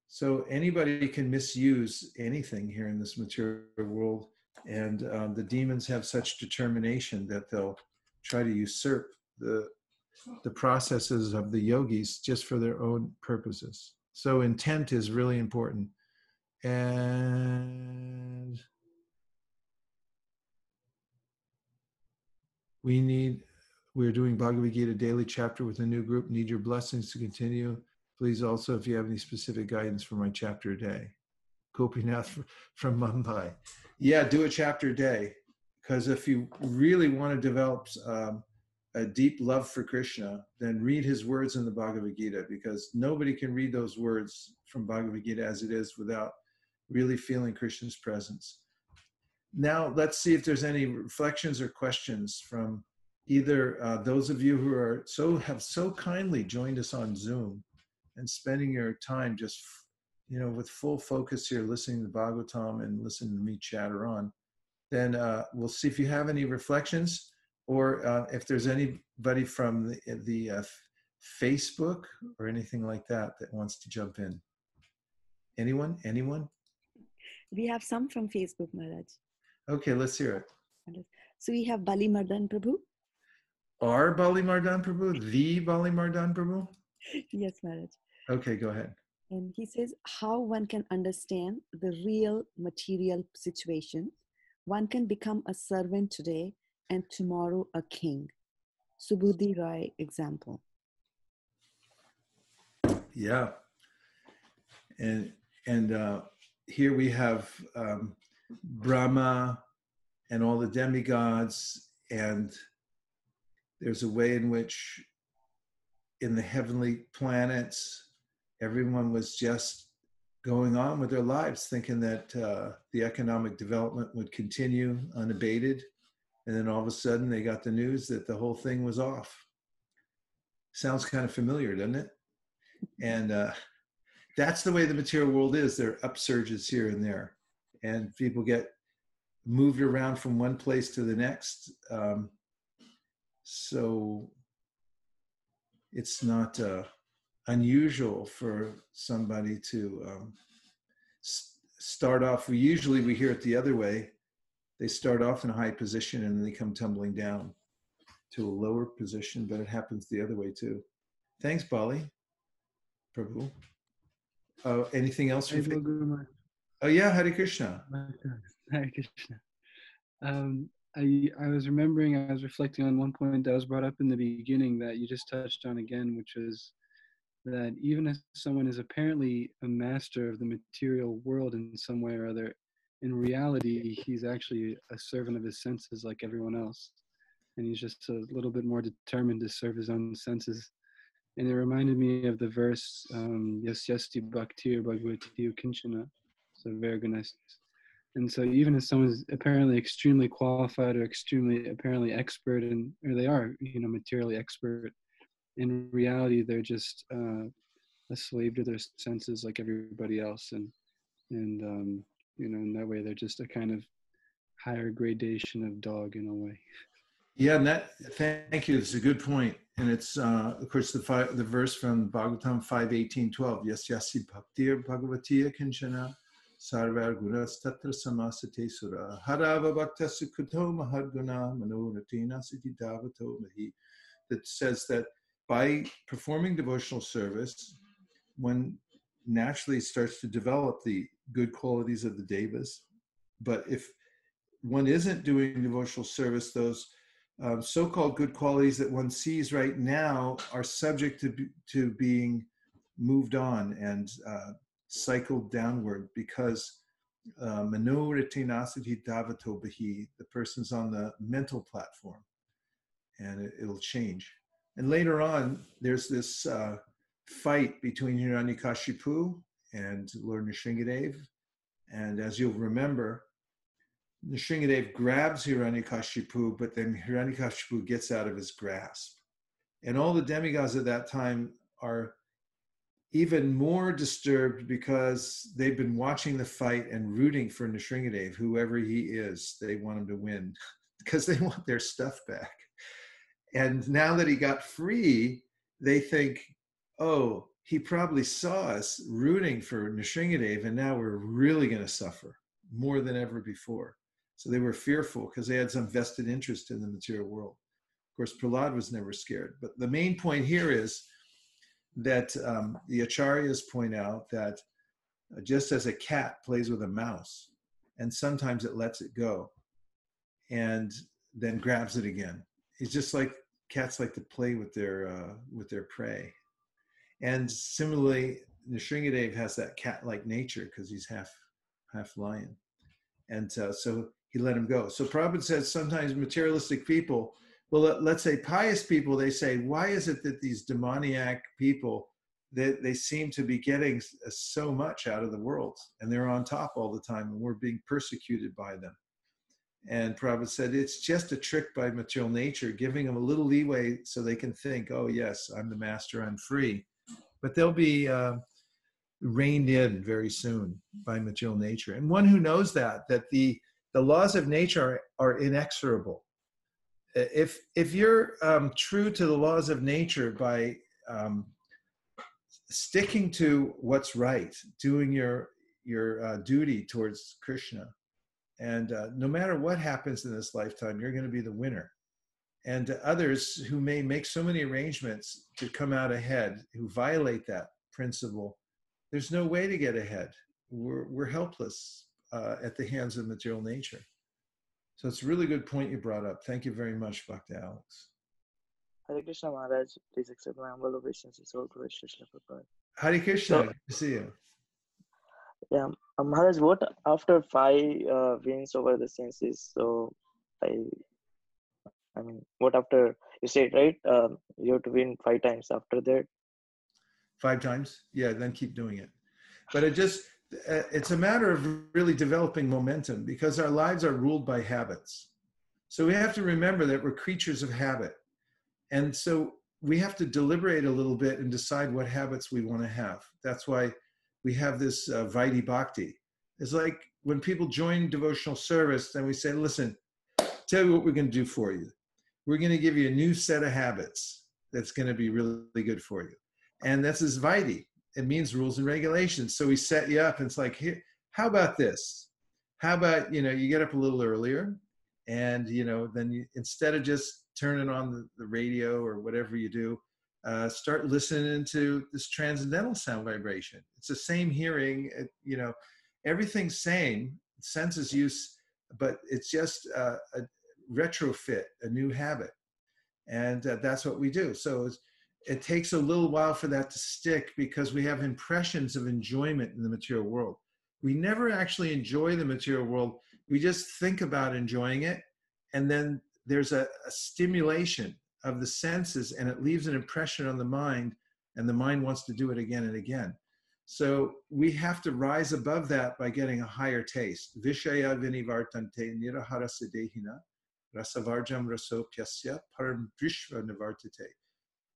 So anybody can misuse anything here in this material world, and um, the demons have such determination that they'll try to usurp the the processes of the yogis just for their own purposes. So intent is really important, and we need we're doing Bhagavad Gita daily chapter with a new group. Need your blessings to continue. Please also, if you have any specific guidance for my chapter a day. Gopinath from Mumbai. Yeah, do a chapter a day. Because if you really want to develop um, a deep love for Krishna, then read his words in the Bhagavad Gita because nobody can read those words from Bhagavad Gita as it is without really feeling Krishna's presence. Now, let's see if there's any reflections or questions from either uh, those of you who are so have so kindly joined us on Zoom and spending your time just you know with full focus here listening to Bhagavatam and listening to me chatter on. Then uh, we'll see if you have any reflections or uh, if there's anybody from the, the uh, Facebook or anything like that that wants to jump in. Anyone? Anyone? We have some from Facebook, Maharaj. Okay, let's hear it. So we have Bali Mardan Prabhu. Our Bali Mardan Prabhu the Bali Mardan Prabhu? Yes, Maharaj. Okay, go ahead. And he says how one can understand the real material situation. One can become a servant today and tomorrow a king. Subudhi Rai example. Yeah. And and uh, here we have um, Brahma and all the demigods, and there's a way in which in the heavenly planets, everyone was just going on with their lives, thinking that uh, the economic development would continue unabated. And then all of a sudden, they got the news that the whole thing was off. Sounds kind of familiar, doesn't it? And uh, that's the way the material world is. There are upsurges here and there, and people get moved around from one place to the next. Um, so it's not uh, unusual for somebody to um, s- start off. We usually we hear it the other way. They start off in a high position and then they come tumbling down to a lower position, but it happens the other way too. Thanks, Bali. Prabhu. Uh, anything else from Hare Facebook? Guru Oh yeah, Hare Krishna. Hare Krishna. Um, I, I was remembering, I was reflecting on one point that was brought up in the beginning that you just touched on again, which was that even if someone is apparently a master of the material world in some way or other, in reality, he's actually a servant of his senses like everyone else. And he's just a little bit more determined to serve his own senses. And it reminded me of the verse, um, Yasyasti Bhaktir Bhagavati Kinchana. So very good. And so even if someone's apparently extremely qualified or extremely apparently expert and or they are, you know, materially expert, in reality they're just uh, a slave to their senses like everybody else. And and um, you know, in that way they're just a kind of higher gradation of dog in a way. Yeah, and that thank you. It's a good point, and it's uh, of course the fi- the verse from Bhagavatam five eighteen twelve. Yes, yasi bhaktir bhagavatiya kinchana sarvar gunas tatra samasate sura harava bhakta sukhato mahadguna manoratina siti davato mahi. That says that by performing devotional service, one naturally starts to develop the good qualities of the devas. But if one isn't doing devotional service, those um, so-called good qualities that one sees right now are subject to, to being moved on and uh, cycled downward because uh, manoritinasati davato bahi, the person's on the mental platform and it, it'll change. And later on, there's this uh, fight between Hiranyakashipu and Lord Nrsingadev. And as you'll remember, Nrsingadev grabs Hiranyakashipu, but then Hiranyakashipu gets out of his grasp. And all the demigods at that time are even more disturbed because they've been watching the fight and rooting for Nrsingadev, whoever he is. They want him to win because they want their stuff back. And now that he got free, they think, oh, he probably saw us rooting for Nrsingadev, and now we're really going to suffer more than ever before. So they were fearful because they had some vested interest in the material world. Of course, Prahlad was never scared. But the main point here is that um, the acharyas point out that uh, just as a cat plays with a mouse, and sometimes it lets it go, and then grabs it again. It's just like cats like to play with their uh, with their prey. And similarly, Nrsingadev has that cat-like nature because he's half half lion, and uh, so he let him go. So Prabhupada says sometimes materialistic people well, let- let's say pious people, they say, why is it that these demoniac people, they, they seem to be getting so much out of the world and they're on top all the time and we're being persecuted by them. And Prabhupada said, it's just a trick by material nature, giving them a little leeway so they can think, oh, yes, I'm the master, I'm free. But they'll be uh, reined in very soon by material nature. And one who knows that, that the, the laws of nature are, are inexorable. If, if you're um, true to the laws of nature by um, sticking to what's right, doing your, your uh, duty towards Krishna, and uh, no matter what happens in this lifetime, you're going to be the winner. And to others who may make so many arrangements to come out ahead, who violate that principle, there's no way to get ahead. We're, we're helpless uh, at the hands of material nature. So it's a really good point you brought up. Thank you very much, Bhakti Alex. Hare Krishna Maharaj, please accept my humble obeisances. All glory to Srila Prabhupada. Hare Krishna, So- good to see you. Yeah, uh, Maharaj, what after five uh, wins over the senses? So, I, I mean, what after you said right? Um, you have to win five times. After that, five times yeah then keep doing it but it just uh, it's a matter of really developing momentum because our lives are ruled by habits so we have to remember that we're creatures of habit and so we have to deliberate a little bit and decide what habits we want to have that's why we have this uh, vaidhi bhakti it's like when people join devotional service then we say listen tell you what we're going to do for you we're going to give you a new set of habits that's going to be really good for you and that's his Vaidhi. It means rules and regulations. So we set you up, and it's like, here, how about this? How about you know, you get up a little earlier, and you know, then you, instead of just turning on the, the radio or whatever you do, uh, start listening to this transcendental sound vibration. It's the same hearing, it, you know, everything's same, senses use, but it's just uh, a retrofit, a new habit, and uh, that's what we do. So it takes a little while for that to stick because we have impressions of enjoyment in the material world. We never actually enjoy the material world. We just think about enjoying it. And then there's a, a stimulation of the senses and it leaves an impression on the mind, and the mind wants to do it again and again. So we have to rise above that by getting a higher taste. Vishaya vinivartante nirahara sedehina rasavarjam rasopyasya param nivartate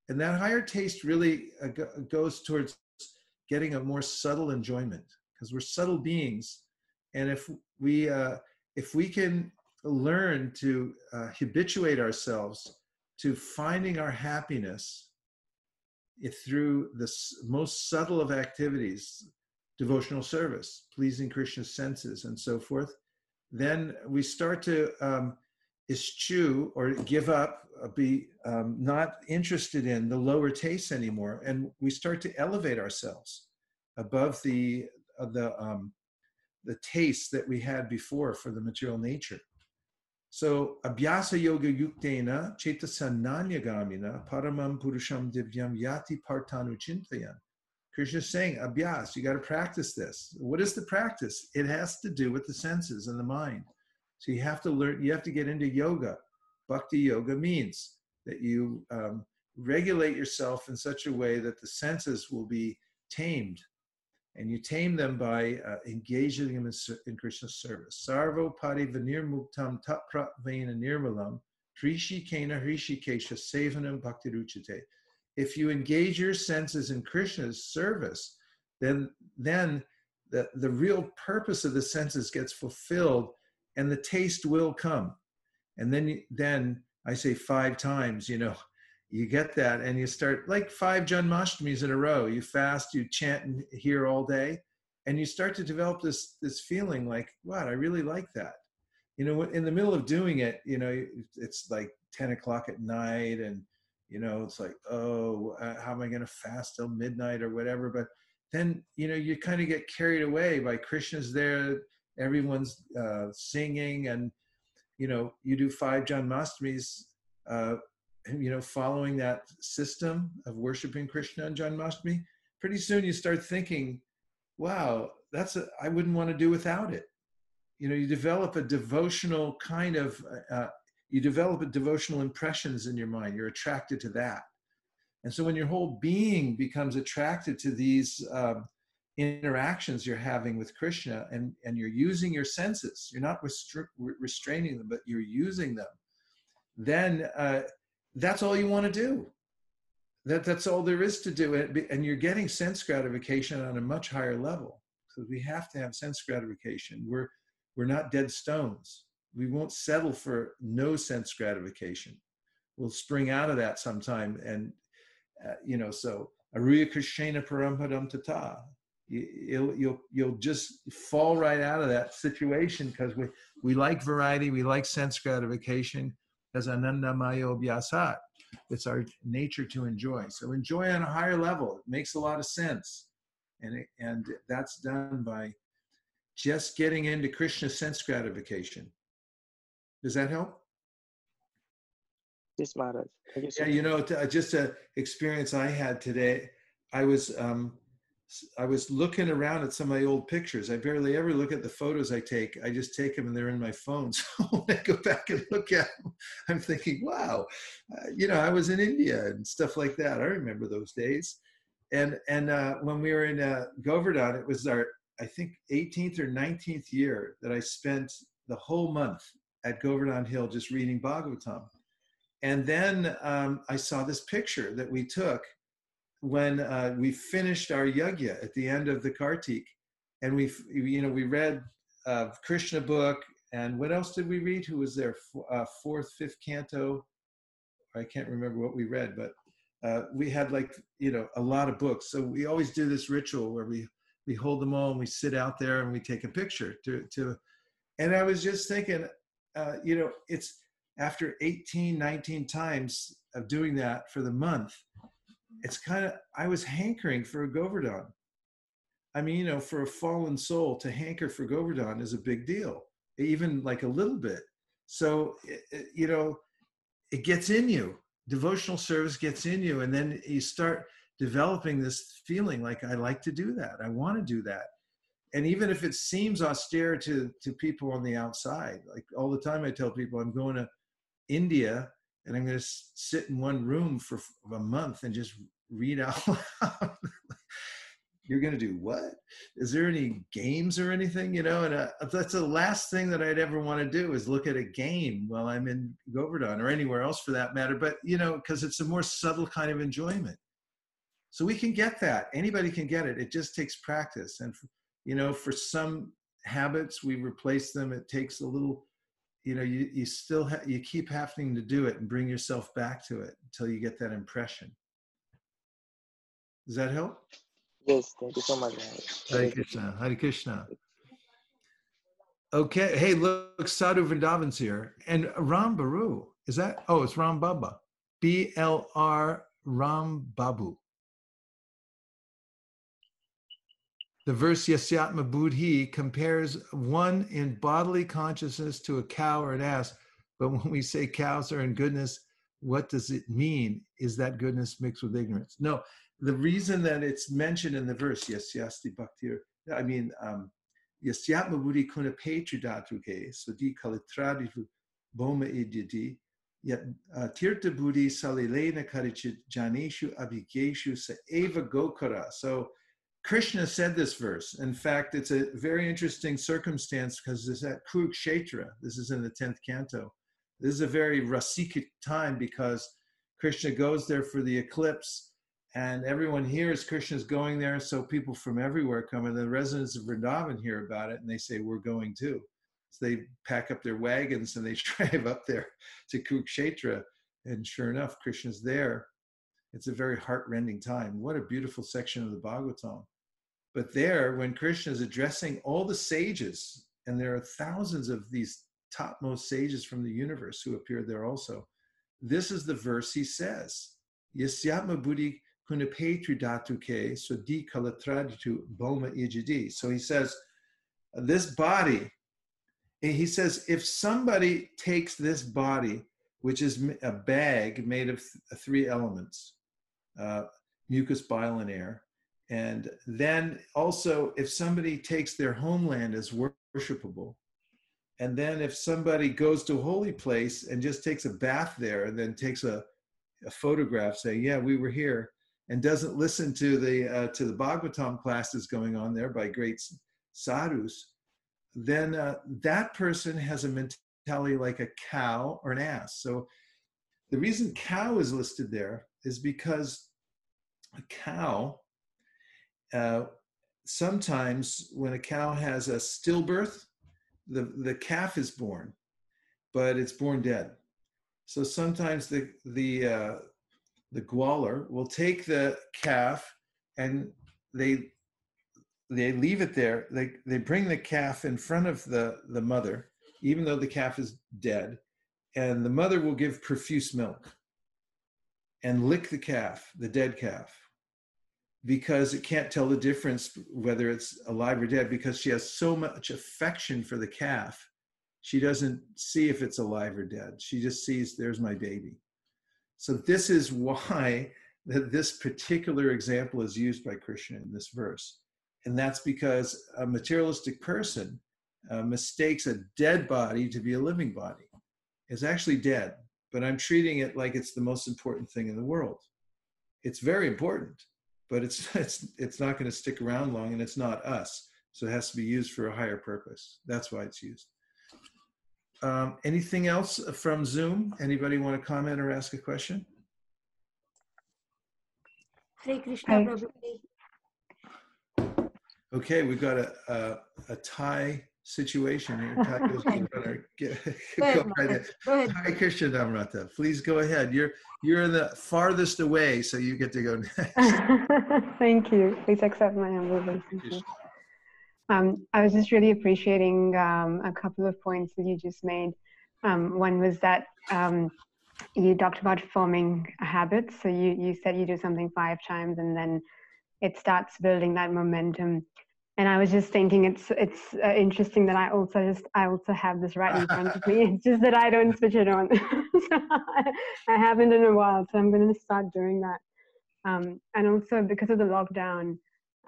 and that higher taste really uh, goes towards getting a more subtle enjoyment because we're subtle beings and if we uh, if we can learn to uh, habituate ourselves to finding our happiness through the most subtle of activities devotional service pleasing krishna's senses and so forth then we start to um, eschew or give up, uh, be um, not interested in the lower tastes anymore, and we start to elevate ourselves above the uh, the um, the tastes that we had before for the material nature. So abhyasa yoga yuktena chetasananyagamina paramam purusham divyam yati partanu chintayan. Krishna is saying, abhyas, you got to practice this. What is the practice? It has to do with the senses and the mind. So you have to learn, you have to get into yoga. Bhakti yoga means that you um, regulate yourself in such a way that the senses will be tamed. And you tame them by uh, engaging them in, in Krishna's service. Sarvo pari vanir muktam taprat vena nirmalam hrishi kena hrishi kesha sevanam bhakti ruchate. If you engage your senses in Krishna's service, then then the, the real purpose of the senses gets fulfilled and the taste will come and then then i say five times you know you get that and you start like five janmashtamis in a row you fast you chant and hear all day and you start to develop this this feeling like wow i really like that. You know in the middle of doing it you know it's like 10 o'clock at night and you know it's like oh uh, how am i going to fast till midnight or whatever? But then you know you kind of get carried away by krishna's there everyone's uh, singing and you know you do five janmashtamis uh, you know following that system of worshiping krishna on janmashtami pretty soon you start thinking wow that's a, i wouldn't want to do without it you know you develop a devotional kind of uh, you develop a devotional impressions in your mind. You're attracted to that. And so when your whole being becomes attracted to these um, interactions you're having with Krishna and, and you're using your senses, you're not restraining them, but you're using them, then uh, that's all you want to do. That, that's all there is to do. And you're getting sense gratification on a much higher level. So we have to have sense gratification. We're, we're not dead stones. We won't settle for no sense gratification. We'll spring out of that sometime. And, uh, you know, so aruya krishna parampadam tata. You'll, you'll, you'll just fall right out of that situation because we, we like variety, we like sense gratification as ananda mayo vyasat. It's our nature to enjoy. So enjoy on a higher level. It makes a lot of sense. And, it, and that's done by just getting into Krishna sense gratification. Does that help? Yes, Maharaj. You yeah, you know, uh, just an experience I had today. I was um, I was looking around at some of my old pictures. I barely ever look at the photos I take. I just take them and they're in my phone. So when I go back and look at them, I'm thinking, wow, uh, you know, I was in India and stuff like that. I remember those days. And and uh, when we were in uh, Govardhan, it was our I think 18th or 19th year that I spent the whole month at Govardhan Hill just reading Bhagavatam. And then um, I saw this picture that we took when uh, we finished our yagya at the end of the Kartik. And we, you know, we read uh, Krishna book. And what else did we read? Who was there? Uh, fourth, fifth canto. I can't remember what we read, but uh, we had like, you know, a lot of books. So we always do this ritual where we, we hold them all and we sit out there and we take a picture to, to and I was just thinking, uh, you know, it's after 18, 19 times of doing that for the month, it's kind of, I was hankering for a Govardhan. I mean, you know, for a fallen soul to hanker for Govardhan is a big deal, even like a little bit. So, it, you know, it gets in you. Devotional service gets in you, and then you start developing this feeling like, I like to do that. I want to do that and even if it seems austere to to people on the outside like all the time i tell people i'm going to india and i'm going to sit in one room for a month and just read out loud. You're going to do what? Is there any games or anything you know? And uh, that's the last thing that i'd ever want to do is look at a game while i'm in govardhan or anywhere else for that matter but you know because it's a more subtle kind of enjoyment. So we can get that. Anybody can get it. It just takes practice. And you know for some habits we replace them. It takes a little you know you, you still ha- you keep having to do it and bring yourself back to it until you get that impression. Does that help? Yes thank you so much Hare Krishna Hare Krishna. Okay hey look Sadhu Vrindavan's here. And Ram Baru is that oh it's Ram Baba. B L R Ram Babu The verse Yasyatma Buddhi compares one in bodily consciousness to a cow or an ass. But when we say cows are in goodness, what does it mean? Is that goodness mixed with ignorance? No, the reason that it's mentioned in the verse, Yasyasti Bhaktir, I mean, um, Yasyatma Buddhi so di kalitraditu boma idyati, yet uh, tirta buddhi salilena karichit janeshu abhigeshu sa eva gokara. So Krishna said this verse. In fact, it's a very interesting circumstance because it's at Kurukshetra. This is in the 10th canto. This is a very Rasika time because Krishna goes there for the eclipse and everyone hears Krishna's going there. So people from everywhere come and the residents of Vrindavan hear about it and they say, We're going too. So they pack up their wagons and they drive up there to Kurukshetra. And sure enough, Krishna's there. It's a very heart-rending time. What a beautiful section of the Bhagavatam. But there, when Krishna is addressing all the sages, and there are thousands of these topmost sages from the universe who appeared there also, this is the verse he says Yasyatma buddhi kunapetri datuke sodi kalatraditu boma ijidi. So he says, this body, he says, if somebody takes this body, which is a bag made of th- three elements uh, mucus, bile, and air, and then also, if somebody takes their homeland as worshipable And then if somebody goes to a holy place and just takes a bath there and then takes a, a photograph saying, yeah, we were here, and doesn't listen to the uh, to the Bhagavatam classes going on there by great sadhus, then uh, that person has a mentality like a cow or an ass. So the reason cow is listed there is because a cow, uh, sometimes when a cow has a stillbirth, the, the calf is born, but it's born dead. So sometimes the, the, uh, the gwalar will take the calf and they they leave it there. They they bring the calf in front of the the mother, even though the calf is dead, and the mother will give profuse milk and lick the calf, the dead calf, because it can't tell the difference whether it's alive or dead because she has so much affection for the calf. She doesn't see if it's alive or dead. She just sees there's my baby. So this is why that this particular example is used by Krishna in this verse. And that's because a materialistic person uh, mistakes a dead body to be a living body. It's actually dead, but I'm treating it like it's the most important thing in the world. It's very important, but it's it's it's not going to stick around long, and it's not us. So it has to be used for a higher purpose. That's why it's used. Um, anything else from Zoom? Anybody want to comment or ask a question? Hare Krishna, Hi. Okay, we've got a a, a tie situation goes to the runner. Go ahead, go ahead. Hi, Krishna Namrata. Please go ahead. You're you're the farthest away, so you get to go next. Thank you. Please accept my humble. Um, I was just really appreciating um, a couple of points that you just made. Um, one was that um, you talked about forming a habit. So you, you said you do something five times and then it starts building that momentum. And I was just thinking it's it's uh, interesting that I also just I also have this right in front of me. It's just that I don't switch it on. so I, I haven't in a while, so I'm going to start doing that. Um, and also because of the lockdown,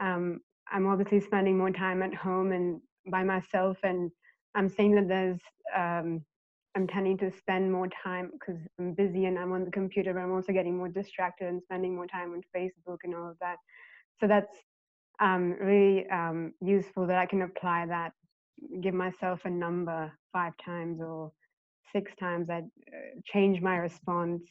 um, I'm obviously spending more time at home and by myself, and I'm saying that there's um, I'm tending to spend more time because I'm busy and I'm on the computer, but I'm also getting more distracted and spending more time on Facebook and all of that. So that's um, really um, useful that I can apply that, give myself a number five times or six times, I uh, change my response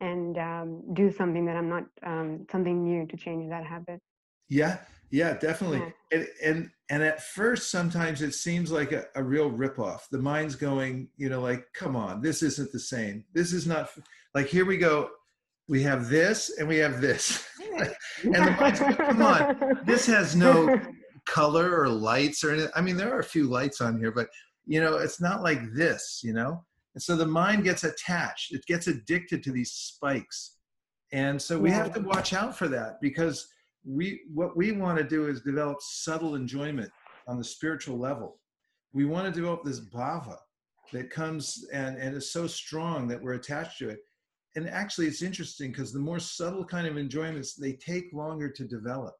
and um, do something that I'm not, um, something new to change that habit. Yeah, yeah, definitely. Yeah. And and and at first, sometimes it seems like a, a real ripoff. The mind's going, you know, like, come on, this isn't the same. This is not like here we go. We have this and we have this. and the mind's going, come on, this has no color or lights or anything. I mean, there are a few lights on here, but you know, it's not like this, you know? And so the mind gets attached, it gets addicted to these spikes. And so we have to watch out for that because we what we want to do is develop subtle enjoyment on the spiritual level. We want to develop this bhava that comes and, and is so strong that we're attached to it. And actually it's interesting because the more subtle kind of enjoyments, they take longer to develop.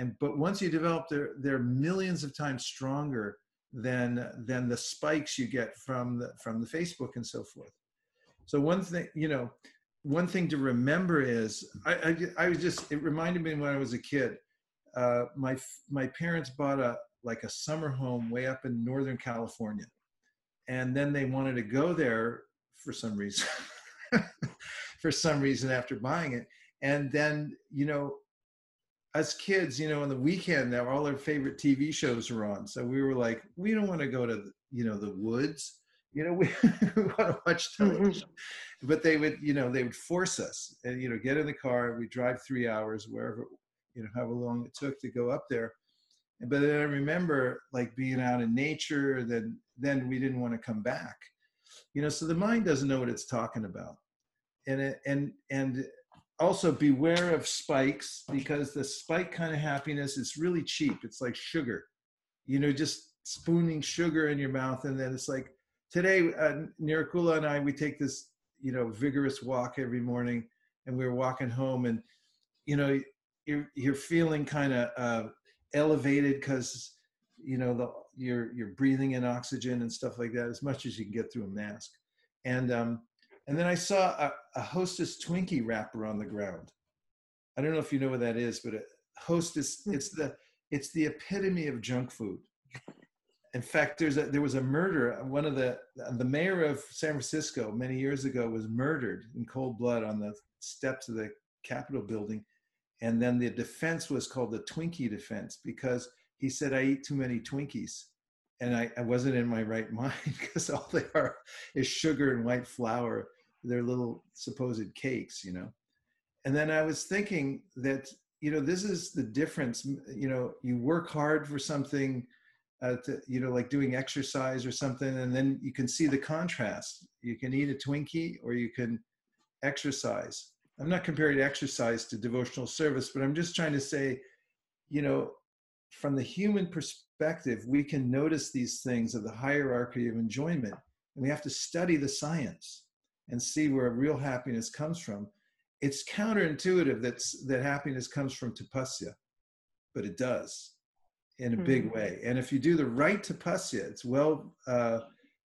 And but once you develop they're they're millions of times stronger than than the spikes you get from the from the facebook and so forth. So one thing you know one thing to remember is i i, I was just it reminded me when i was a kid uh, my my parents bought a like a summer home way up in northern california. And then they wanted to go there for some reason for some reason after buying it and then you know as kids, you know, on the weekend, now all our favorite TV shows were on. So we were like, we don't want to go to, you know, the woods. You know, we, we want to watch mm-hmm. television. But they would, you know, they would force us and, you know, get in the car. We drive three hours, wherever, you know, however long it took to go up there. But then I remember like being out in nature. Then, then we didn't want to come back. You know, so the mind doesn't know what it's talking about, and and and also beware of spikes because the spike kind of happiness is really cheap. It's like sugar, you know, just spooning sugar in your mouth. And then it's like today, uh, Nirikula and I, we take this, you know, vigorous walk every morning and we were walking home and, you know, you're, you're feeling kind of uh, elevated because you know, the you're you're breathing in oxygen and stuff like that as much as you can get through a mask. And um, and then I saw a, a Hostess Twinkie wrapper on the ground. I don't know if you know what that is, but a Hostess hmm. it's the it's the epitome of junk food. In fact, there's a, there was a murder. One of the the mayor of San Francisco many years ago was murdered in cold blood on the steps of the Capitol building, and then the defense was called the Twinkie defense because he said I eat too many Twinkies, and I, I wasn't in my right mind because all they are is sugar and white flour. They're little supposed cakes, you know. And then I was thinking that you know this is the difference. You know, you work hard for something. Uh, to, you know, like doing exercise or something, and then you can see the contrast. You can eat a Twinkie, or you can exercise. I'm not comparing exercise to devotional service, but I'm just trying to say, you know, from the human perspective, we can notice these things of the hierarchy of enjoyment, and we have to study the science and see where real happiness comes from. It's counterintuitive that's, that happiness comes from tapasya, but it does in a big Mm-hmm. way. And if you do the right tapasya, it's well uh,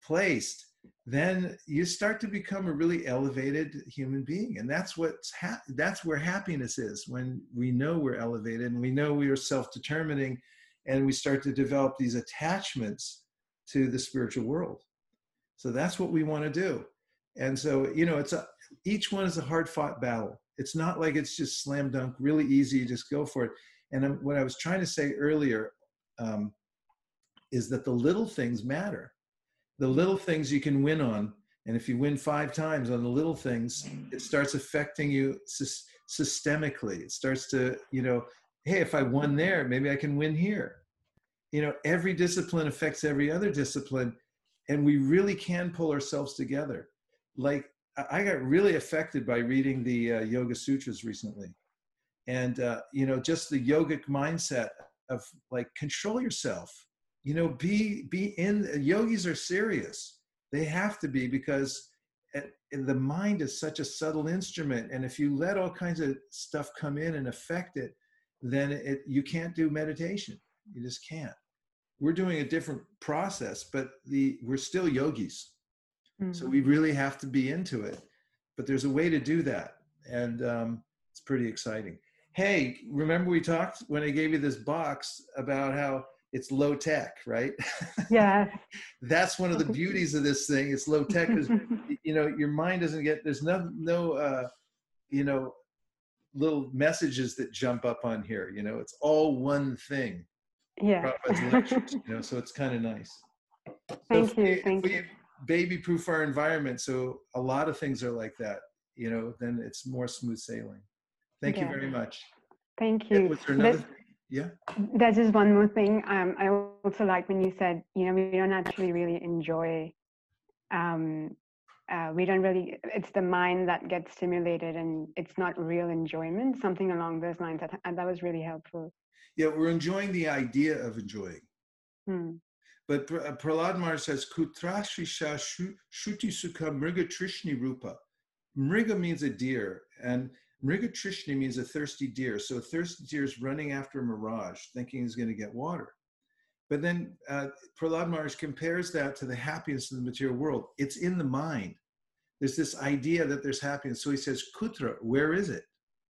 placed, then you start to become a really elevated human being and that's what's ha- that's where happiness is when we know we're elevated and we know we are self-determining and we start to develop these attachments to the spiritual world so that's what we want to do and so you know it's a each one is a hard fought battle. It's not like it's just slam dunk really easy just go for it. And um, what i was trying to say earlier um, is that the little things matter. The little things you can win on and if you win five times on the little things it starts affecting you sys- systemically. It starts to you know hey if i won there maybe i can win here. You know every discipline affects every other discipline and we really can pull ourselves together like i got really affected by reading the uh, yoga sutras recently. And uh, you know just the yogic mindset of like control yourself. You know be be in yogis are serious. They have to be because it, the mind is such a subtle instrument and if you let all kinds of stuff come in and affect it then it you can't do meditation. You just can't. We're doing a different process but the we're still yogis so Mhm. we really have to be into it but there's a way to do that and um, it's pretty exciting hey remember we talked when i gave you this box about how it's low tech right Yeah. that's one of the beauties of this thing it's low tech because you know your mind doesn't get there's no no uh you know little messages that jump up on here you know it's all one thing yeah. Lectures, you know so it's kind of nice So Thank if you, if thank we you. Baby proof our environment so a lot of things are like that you know then it's more smooth sailing thank you very much Thank you. was there another yeah There's just one more thing. Um, I also like when you said, you know, we don't actually really enjoy. Um, uh, we don't really. It's the mind that gets stimulated, and it's not real enjoyment. Something along those lines. That and that was really helpful. yeah we're enjoying the idea of enjoying Hmm. But uh, Prahlad Maharaj says, Kutrashisha Mriga Trishni Rupa. Mriga means a deer, and Mriga Trishni means a thirsty deer. So a thirsty deer is running after a mirage, thinking he's going to get water. But then uh, Prahlad Maharaj compares that to the happiness of the material world. It's in the mind. There's this idea that there's happiness. So he says, Kutra, where is it?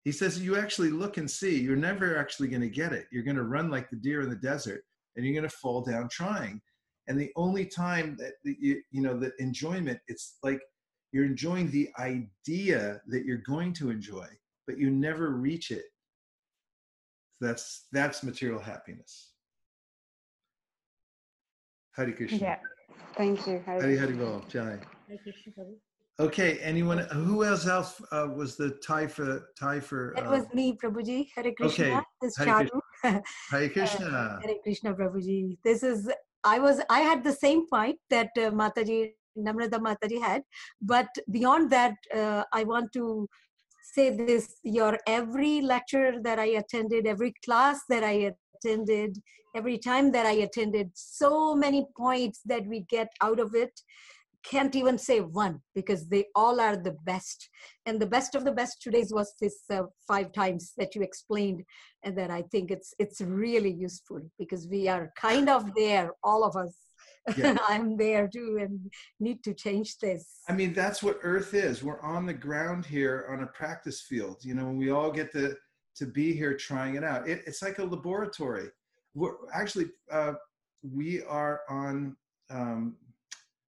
He says, you actually look and see. You're never actually going to get it. You're going to run like the deer in the desert and you're going to fall down trying. And the only time that that you, you know, the enjoyment, it's like you're enjoying the idea that you're going to enjoy, but you never reach it. That's that's material happiness. Hari Krishna. Yeah. Thank you. Hare Hari Krishna. Hari Bol. Jai. Okay. Anyone? Who else? Else uh, was the tie for tie for? That Uh, was me, Prabhuji. Hare Krishna. Okay. This Hare Charu. Hare Krishna. Hare Krishna, Prabhuji. This is, I was, I had the same point that uh, Mataji, Namrata Mataji had. But beyond that, uh, I want to say this your every lecture that I attended, every class that I attended, every time that I attended, so many points that we get out of it. Can't even say one because they all are the best. And the best of the best today's was this uh, five times that you explained, and that I think it's it's really useful because we are kind of there, all of us. Yeah. I'm there too, and need to change this. I mean, that's what Earth is. We're on the ground here on a practice field. You know, we all get to to be here trying it out. It, it's like a laboratory. We're actually uh, we are on um,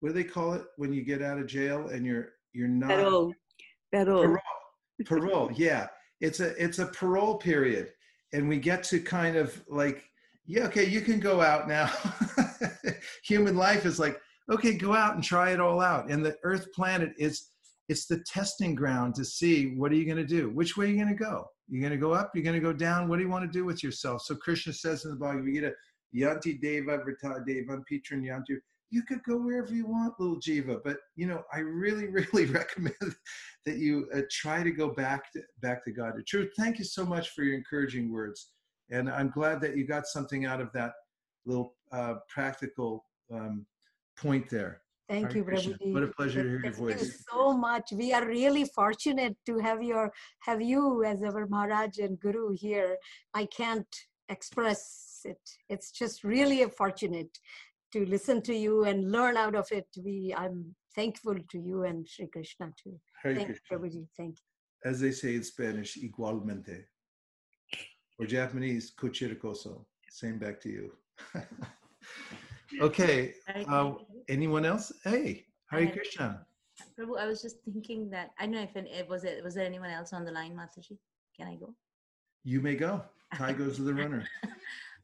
what do they call it when you get out of jail and you're you're not Parole. Parole. parole. Parole. Yeah, it's a it's a parole period, and we get to kind of like yeah, okay, you can go out now. Human life is like okay, go out and try it all out. And the Earth planet is it's the testing ground to see what are you going to do which way are you going to go you're going to go up you're going to go down what do you want to do with yourself so krishna says in the bhagavad gita yanti deva vrita devan pitran yanti you could go wherever you want little jiva but you know i really really recommend that you uh, try to go back to back to god to truth thank you so much for your encouraging words and i'm glad that you got something out of that little uh, practical um, point there Thank Hare you, Krishna. What a pleasure to hear your Thank you voice. so much. We are really fortunate to have your have you as our Maharaj and Guru here. I can't express it. It's just really a fortunate to listen to you and learn out of it. We I'm thankful to you and Sri Krishna too. Hare Thank you, Prabhuji. Thank you. as they say in Spanish, igualmente. Or Japanese, kuchirakoso. Same back to you. okay. Uh, anyone else? Hey, Hare Hare Krishna. Prabhu, I was just thinking that I don't know if it was it was there anyone else on the line, Mataji? Can I go? You may go. Tie goes to the runner.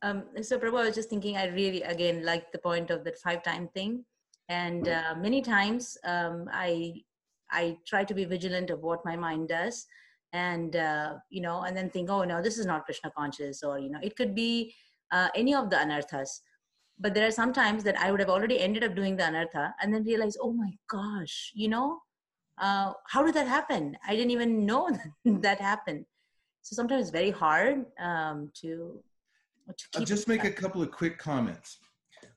um, so Prabhu, I was just thinking I really again like the point of that five time thing, and uh, many times um, I I try to be vigilant of what my mind does, and uh, you know, and then think, oh no, this is not Krishna conscious, or you know, it could be uh, any of the anarthas. But there are some times that I would have already ended up doing the anartha, and then realize, oh my gosh, you know, uh, how did that happen? I didn't even know that, happened. So sometimes it's very hard um, to I'll just make a couple of quick comments.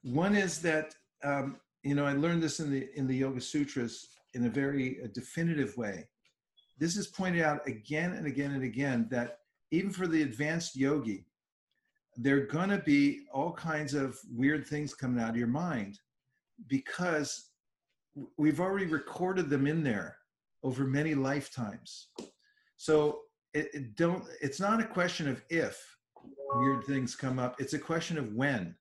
One is that um, you know I learned this in the in the Yoga Sutras in a very uh, definitive way. This is pointed out again and again and again that even for the advanced yogi, there are going to be all kinds of weird things coming out of your mind because we've already recorded them in there over many lifetimes. So it, it don't. It's not a question of if weird things come up. It's a question of when.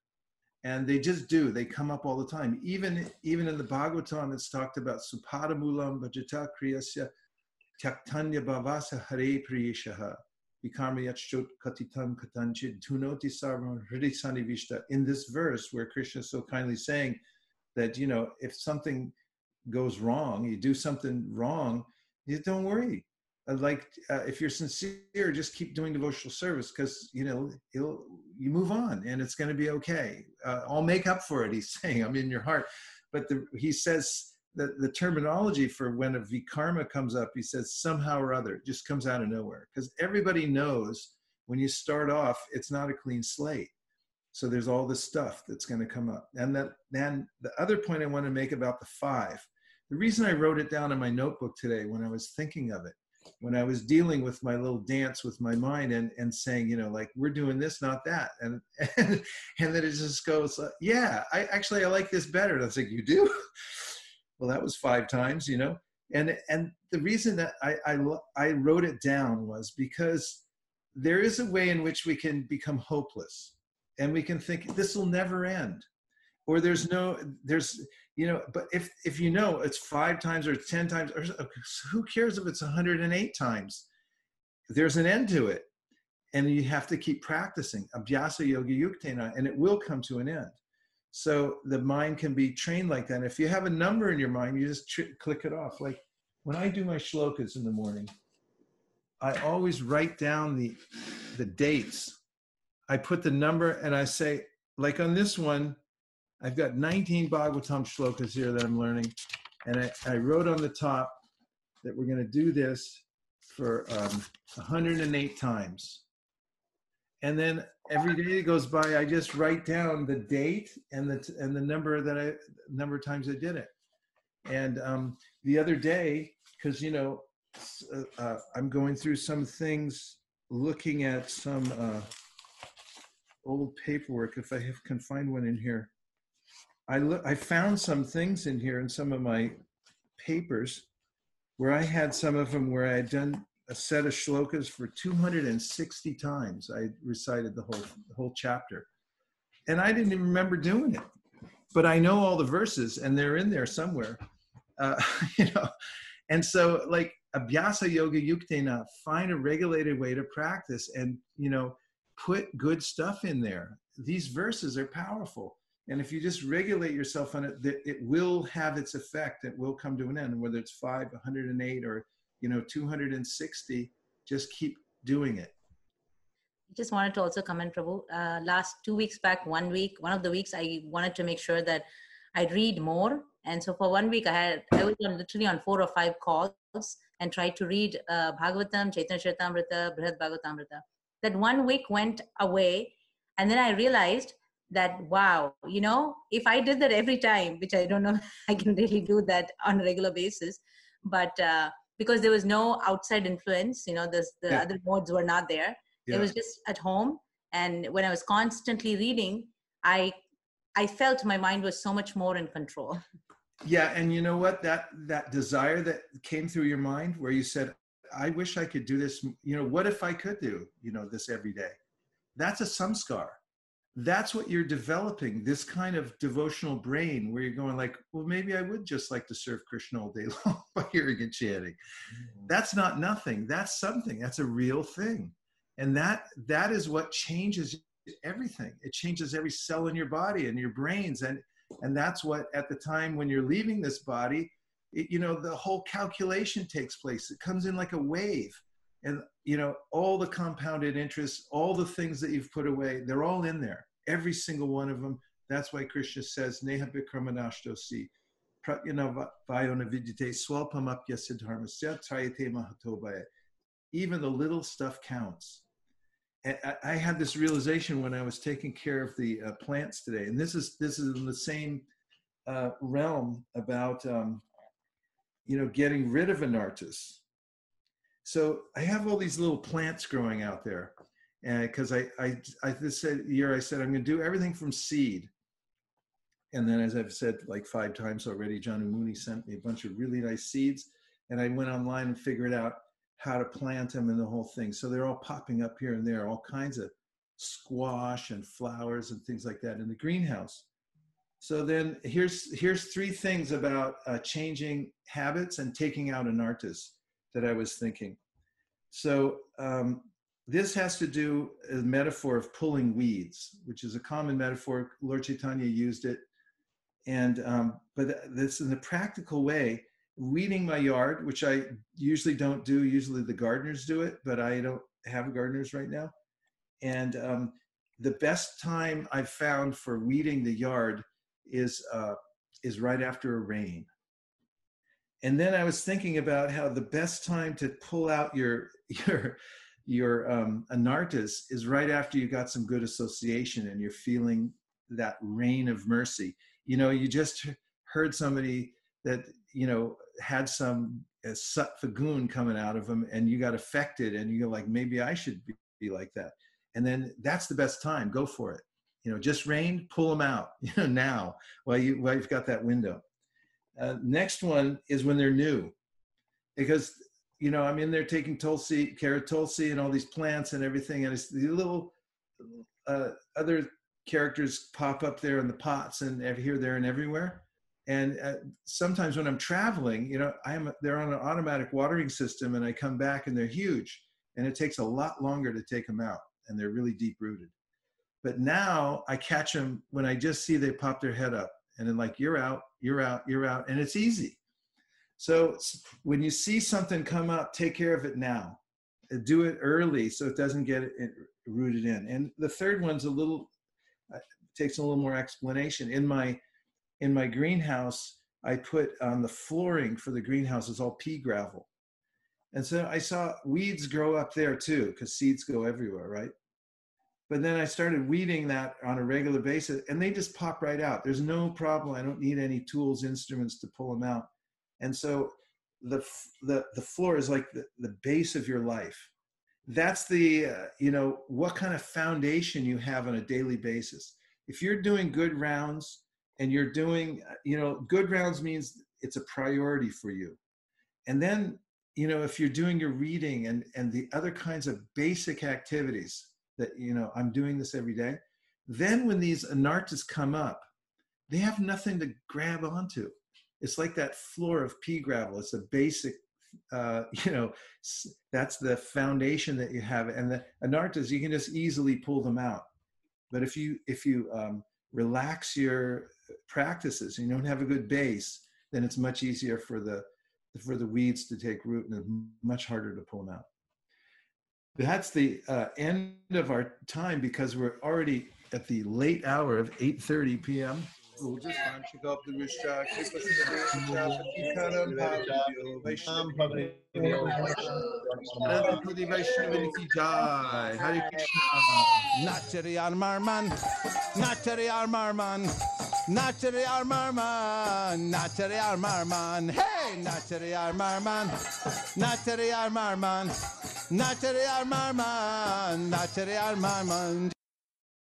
And they just do. They come up all the time. Even even in the Bhagavatam, it's talked about supadamulam bhajata kriyasya tyaktanya bhavasa hare priyeshaha vikarma yachot katitam katanchit dhunoti sarvam hridi sanivishta. In this verse, where Krishna is so kindly saying that, you know, if something goes wrong, you do something wrong, you don't worry like uh, if you're sincere just keep doing devotional service because you know it'll you move on and it's going to be okay. Uh, i'll make up for it he's saying i'm in your heart. But the, he says that the terminology for when a vikarma comes up he says somehow or other it just comes out of nowhere. Because everybody knows when you start off it's not a clean slate. So there's all this stuff that's going to come up. And that then the other point i want to make about the five the reason i wrote it down in my notebook today when i was thinking of it when I was dealing with my little dance with my mind and, and saying, you know, like we're doing this, not that. And, and, and then it just goes, yeah, I actually, I like this better. And I was like, you do? well, that was five times, you know? And, and the reason that I, I, I wrote it down was because there is a way in which we can become hopeless and we can think this will never end or there's no, there's, you know but if if you know it's five times or 10 times or who cares if it's 108 times? There's an end to it. And you have to keep practicing. Abhyasa yoga yuktena and it will come to an end. So the mind can be trained like that. And if you have a number in your mind you just tr- click it off. Like when i do my shlokas in the morning i always write down the the dates. I put the number and i say like on this one I've got 19 Bhagavatam shlokas here that I'm learning. And I, I wrote on the top that we're going to do this for um, 108 times. And then every day that goes by, I just write down the date and the, and the number that I, number of times I did it. And um, the other day, because you know, uh, uh, I'm going through some things, looking at some uh, old paperwork. If I have, can find one in here, I. I found some things in here in some of my papers where I had some of them where I had done a set of shlokas for 260 times. I recited the whole the whole chapter, and I didn't even remember doing it. But I know all the verses, and they're in there somewhere. Uh, you know, and so like abhyasa yoga yuktena, find a regulated way to practice, and you know, put good stuff in there. These verses are powerful. And if you just regulate yourself on it, that it will have its effect. It will come to an end, whether it's five, 108, or you know, 260. Just keep doing it. I just wanted to also comment, Prabhu. Uh, last two weeks back, one week, one of the weeks, I wanted to make sure that I'd read more. And so for one week, I had I was on, literally on four or five calls and tried to read uh, Bhagavatam, Chaitanya Charitamrita, Brihad Bhagavatamrita. That one week went away, and then I realized that wow, you know, if I did that every time, which I don't know, I can really do that on a regular basis, but uh, because there was no outside influence, you know, the the Yeah. other modes were not there Yeah. it was just at home and when i was constantly reading i i felt my mind was so much more in control Yeah, and you know what? That that desire that came through your mind, where you said, "I wish I could do this." You know, what if I could do you know this every day? That's a samskar. That's what you're developing. This kind of devotional brain, where you're going like, "Well, maybe I would just like to serve Krishna all day long by hearing and chanting." Mm. That's not nothing. That's something. That's a real thing, and that that is what changes everything. It changes every cell in your body and your brains and and that's what at the time when you're leaving this body it, you know the whole calculation takes place it comes in like a wave and you know all the compounded interest all the things that you've put away they're all in there. Every single one of them. That's why krishna says neha bikramanashtosi pratyana vayona vidyate swalpamapya siddharmasya trayate mahatobaya even the little stuff counts. And I, had this realization when I was taking care of the uh, plants today, and this is this is in the same uh, realm about um, you know getting rid of anartas. So I have all these little plants growing out there, and because I I I this year I said I'm going to do everything from seed, and then as I've said like five times already, John Mooney sent me a bunch of really nice seeds, and I went online and figured out how to plant them and the whole thing. So they're all popping up here and there, all kinds of squash and flowers and things like that in the greenhouse. So then here's here's three things about uh, changing habits and taking out anarthas that I was thinking. So um, this has to do a metaphor of pulling weeds, which is a common metaphor. Lord Chaitanya used it, and um, but this in a practical way weeding my yard, which I usually don't do. Usually the gardeners do it, but I don't have gardeners right now. And um, the best time I've found for weeding the yard is uh, is right after a rain. And then I was thinking about how the best time to pull out your your your um, anartas is right after you got some good association and you're feeling that rain of mercy. You know, you just heard somebody that you know had some uh, coming out of them and you got affected and you're like maybe i should be, be like that. And then that's the best time. Go for it. You know just rain pull them out you know now while you while you've got that window uh, next one is when they're new. Because you know i'm in there taking tulsi carrot tulsi and all these plants and everything and it's the little uh, other characters pop up there in the pots and here there and everywhere. And uh, sometimes when i'm traveling you know i'm they're on an automatic watering system and i come back and they're huge. And it takes a lot longer to take them out and they're really deep rooted. But now i catch them when i just see they pop their head up and then like you're out you're out you're out and it's easy so when you see something come up take care of it now Uh, do it early so it doesn't get rooted in and the third one's a little uh, takes a little more explanation in my in my greenhouse, I put on the flooring for the greenhouse is all pea gravel. And so I saw weeds grow up there too, because seeds go everywhere, right? But then I started weeding that on a regular basis and they just pop right out. There's no problem. I don't need any tools, instruments to pull them out. and so the the the floor is like the, the base of your life. That's the uh, you know what kind of foundation you have on a daily basis. If you're doing good rounds and you're doing uh, you know good rounds means it's a priority for you, and then you know if you're doing your reading and and the other kinds of basic activities that you know i'm doing this every day. Then when these anartas come up they have nothing to grab onto. It's like that floor of pea gravel. It's a basic uh, you know that's the foundation that you have. And the anartas you can just easily pull them out. But if you if you um, relax your practices you don't have a good base then it's much easier for the for the weeds to take root and it's much harder to pull them out that's the uh, end of our time because we're already at the late hour of 8.30 p.m. We'll just check up the Rishak, check us in the Rishak, Ikaram Bhavyo, Vaishnavi, Radhapudi Vaishnavi Ki Jai, Hare Krishna. Natchari Armarman, Natchari Armarman, Natchari Armarman, Natchari Armarman, hey, Natchari Armarman, Natchari Armarman, Natchari Armarman, Natchari Armarman.